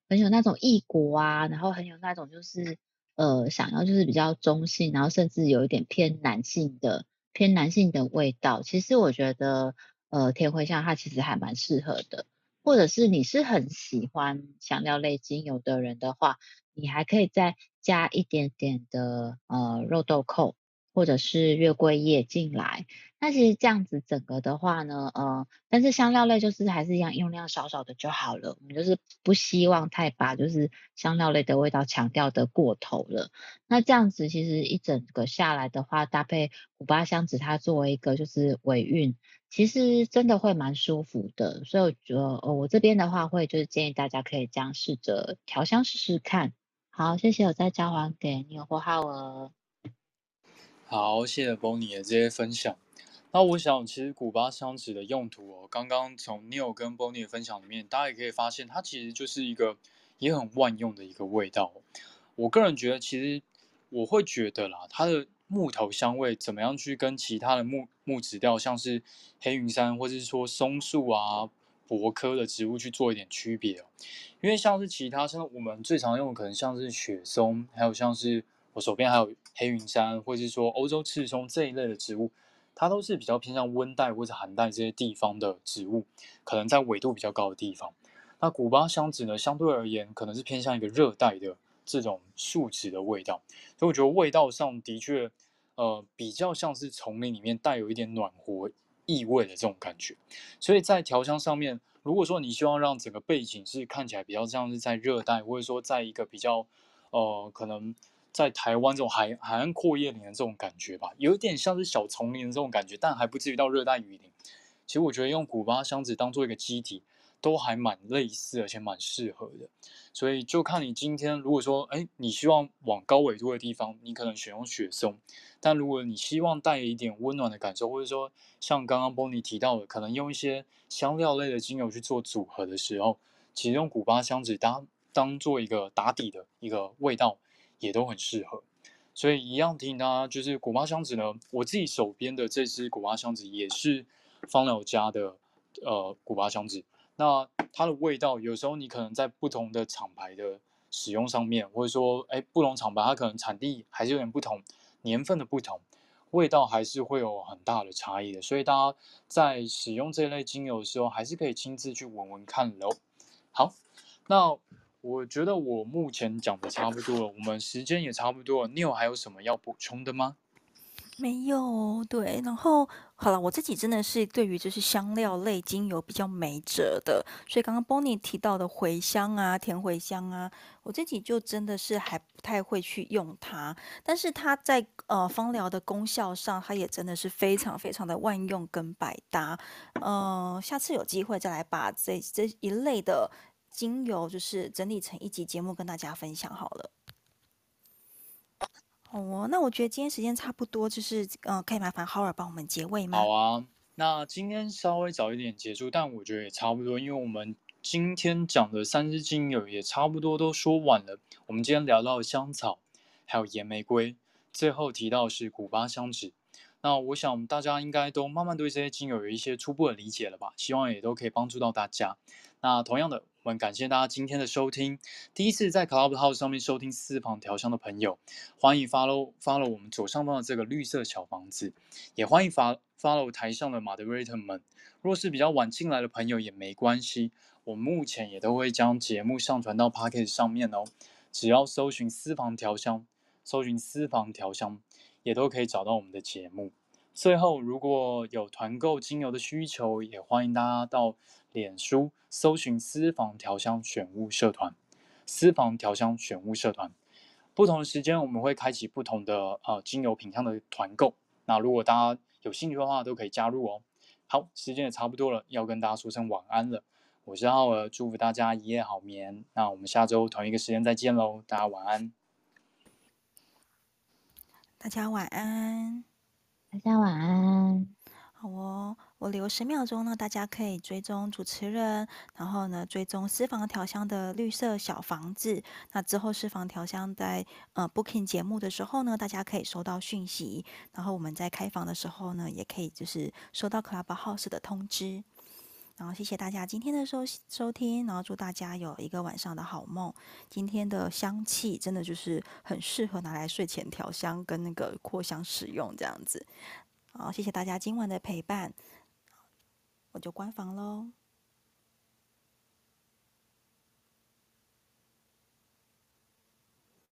[SPEAKER 3] 很有那种异国啊，然后很有那种就是呃想要就是比较中性，然后甚至有一点偏男性的偏男性的味道。其实我觉得呃天茴香它其实还蛮适合的，或者是你是很喜欢香料类精油的人的话，你还可以再加一点点的呃肉豆蔻或者是月桂叶进来，那其实这样子整个的话呢，呃，但是香料类就是还是一样用量少少的就好了，我们就是不希望太把就是香料类的味道强调的过头了。那这样子其实一整个下来的话，搭配古巴香子它作为一个就是尾韵，其实真的会蛮舒服的。所以我觉得，呃，我这边的话会就是建议大家可以这样试着调香试试看。好，谢谢，我再交还给你有或浩儿。
[SPEAKER 2] 好，谢谢 Bonnie 的这些分享。那我想，其实古巴香脂的用途哦，刚刚从 Neil 跟 Bonnie 的分享里面，大家也可以发现，它其实就是一个也很万用的一个味道。我个人觉得，其实我会觉得啦，它的木头香味怎么样去跟其他的木木质调，像是黑云杉或者是说松树啊。柏科的植物去做一点区别哦，因为像是其他像我们最常用的，可能像是雪松，还有像是我手边还有黑云杉，或者是说欧洲赤松这一类的植物，它都是比较偏向温带或者寒带这些地方的植物，可能在纬度比较高的地方。那古巴香脂呢，相对而言可能是偏向一个热带的这种树脂的味道，所以我觉得味道上的确，呃，比较像是丛林里面带有一点暖和。异味的这种感觉，所以在调香上面，如果说你希望让整个背景是看起来比较像是在热带，或者说在一个比较呃可能在台湾这种海海岸阔叶林的这种感觉吧，有一点像是小丛林的这种感觉，但还不至于到热带雨林。其实我觉得用古巴香脂当做一个基底，都还蛮类似，而且蛮适合的。所以就看你今天，如果说哎，你希望往高纬度的地方，你可能选用雪松。但如果你希望带一点温暖的感受，或者说像刚刚 Bonnie 提到的，可能用一些香料类的精油去做组合的时候，其实用古巴香脂当当做一个打底的一个味道，也都很适合。所以一样提醒大家，就是古巴香脂呢，我自己手边的这支古巴香脂也是芳疗家的呃古巴香脂。那它的味道有时候你可能在不同的厂牌的使用上面，或者说哎不同厂牌它可能产地还是有点不同。年份的不同，味道还是会有很大的差异的，所以大家在使用这一类精油的时候，还是可以亲自去闻闻看喽。好，那我觉得我目前讲的差不多了，我们时间也差不多了，你有还有什么要补充的吗？
[SPEAKER 1] 没有，对，然后好了，我自己真的是对于就是香料类精油比较没辙的，所以刚刚 Bonnie 提到的茴香啊、甜茴香啊，我自己就真的是还不太会去用它，但是它在呃芳疗的功效上，它也真的是非常非常的万用跟百搭，嗯、呃，下次有机会再来把这这一类的精油就是整理成一集节目跟大家分享好了。哦，那我觉得今天时间差不多，就是嗯、呃，可以麻烦浩尔帮我们结尾吗？
[SPEAKER 2] 好啊，那今天稍微早一点结束，但我觉得也差不多，因为我们今天讲的三支精油也差不多都说完了。我们今天聊到香草，还有岩玫瑰，最后提到是古巴香脂。那我想大家应该都慢慢对这些精油有一些初步的理解了吧？希望也都可以帮助到大家。那同样的。我们感谢大家今天的收听。第一次在 Clubhouse 上面收听私房调香的朋友，欢迎 follow follow 我们左上方的这个绿色小房子，也欢迎 follow 台上的 Moderator 们。若是比较晚进来的朋友也没关系，我目前也都会将节目上传到 Podcast 上面哦。只要搜寻私房调香，搜寻私房调香，也都可以找到我们的节目。最后，如果有团购精油的需求，也欢迎大家到脸书搜寻私房调香选物社团。私房调香选物社团，不同的时间我们会开启不同的呃精油品项的团购。那如果大家有兴趣的话，都可以加入哦。好，时间也差不多了，要跟大家说声晚安了。我是浩儿，祝福大家一夜好眠。那我们下周同一个时间再见喽，大家晚安。
[SPEAKER 1] 大家晚安。
[SPEAKER 3] 大家晚安。
[SPEAKER 1] 好哦，我留十秒钟呢，大家可以追踪主持人，然后呢追踪私房调香的绿色小房子。那之后私房调香在呃 booking 节目的时候呢，大家可以收到讯息。然后我们在开房的时候呢，也可以就是收到 Clubhouse 的通知。然后谢谢大家今天的收收听，然后祝大家有一个晚上的好梦。今天的香气真的就是很适合拿来睡前调香跟那个扩香使用这样子。好，谢谢大家今晚的陪伴，我就关房喽。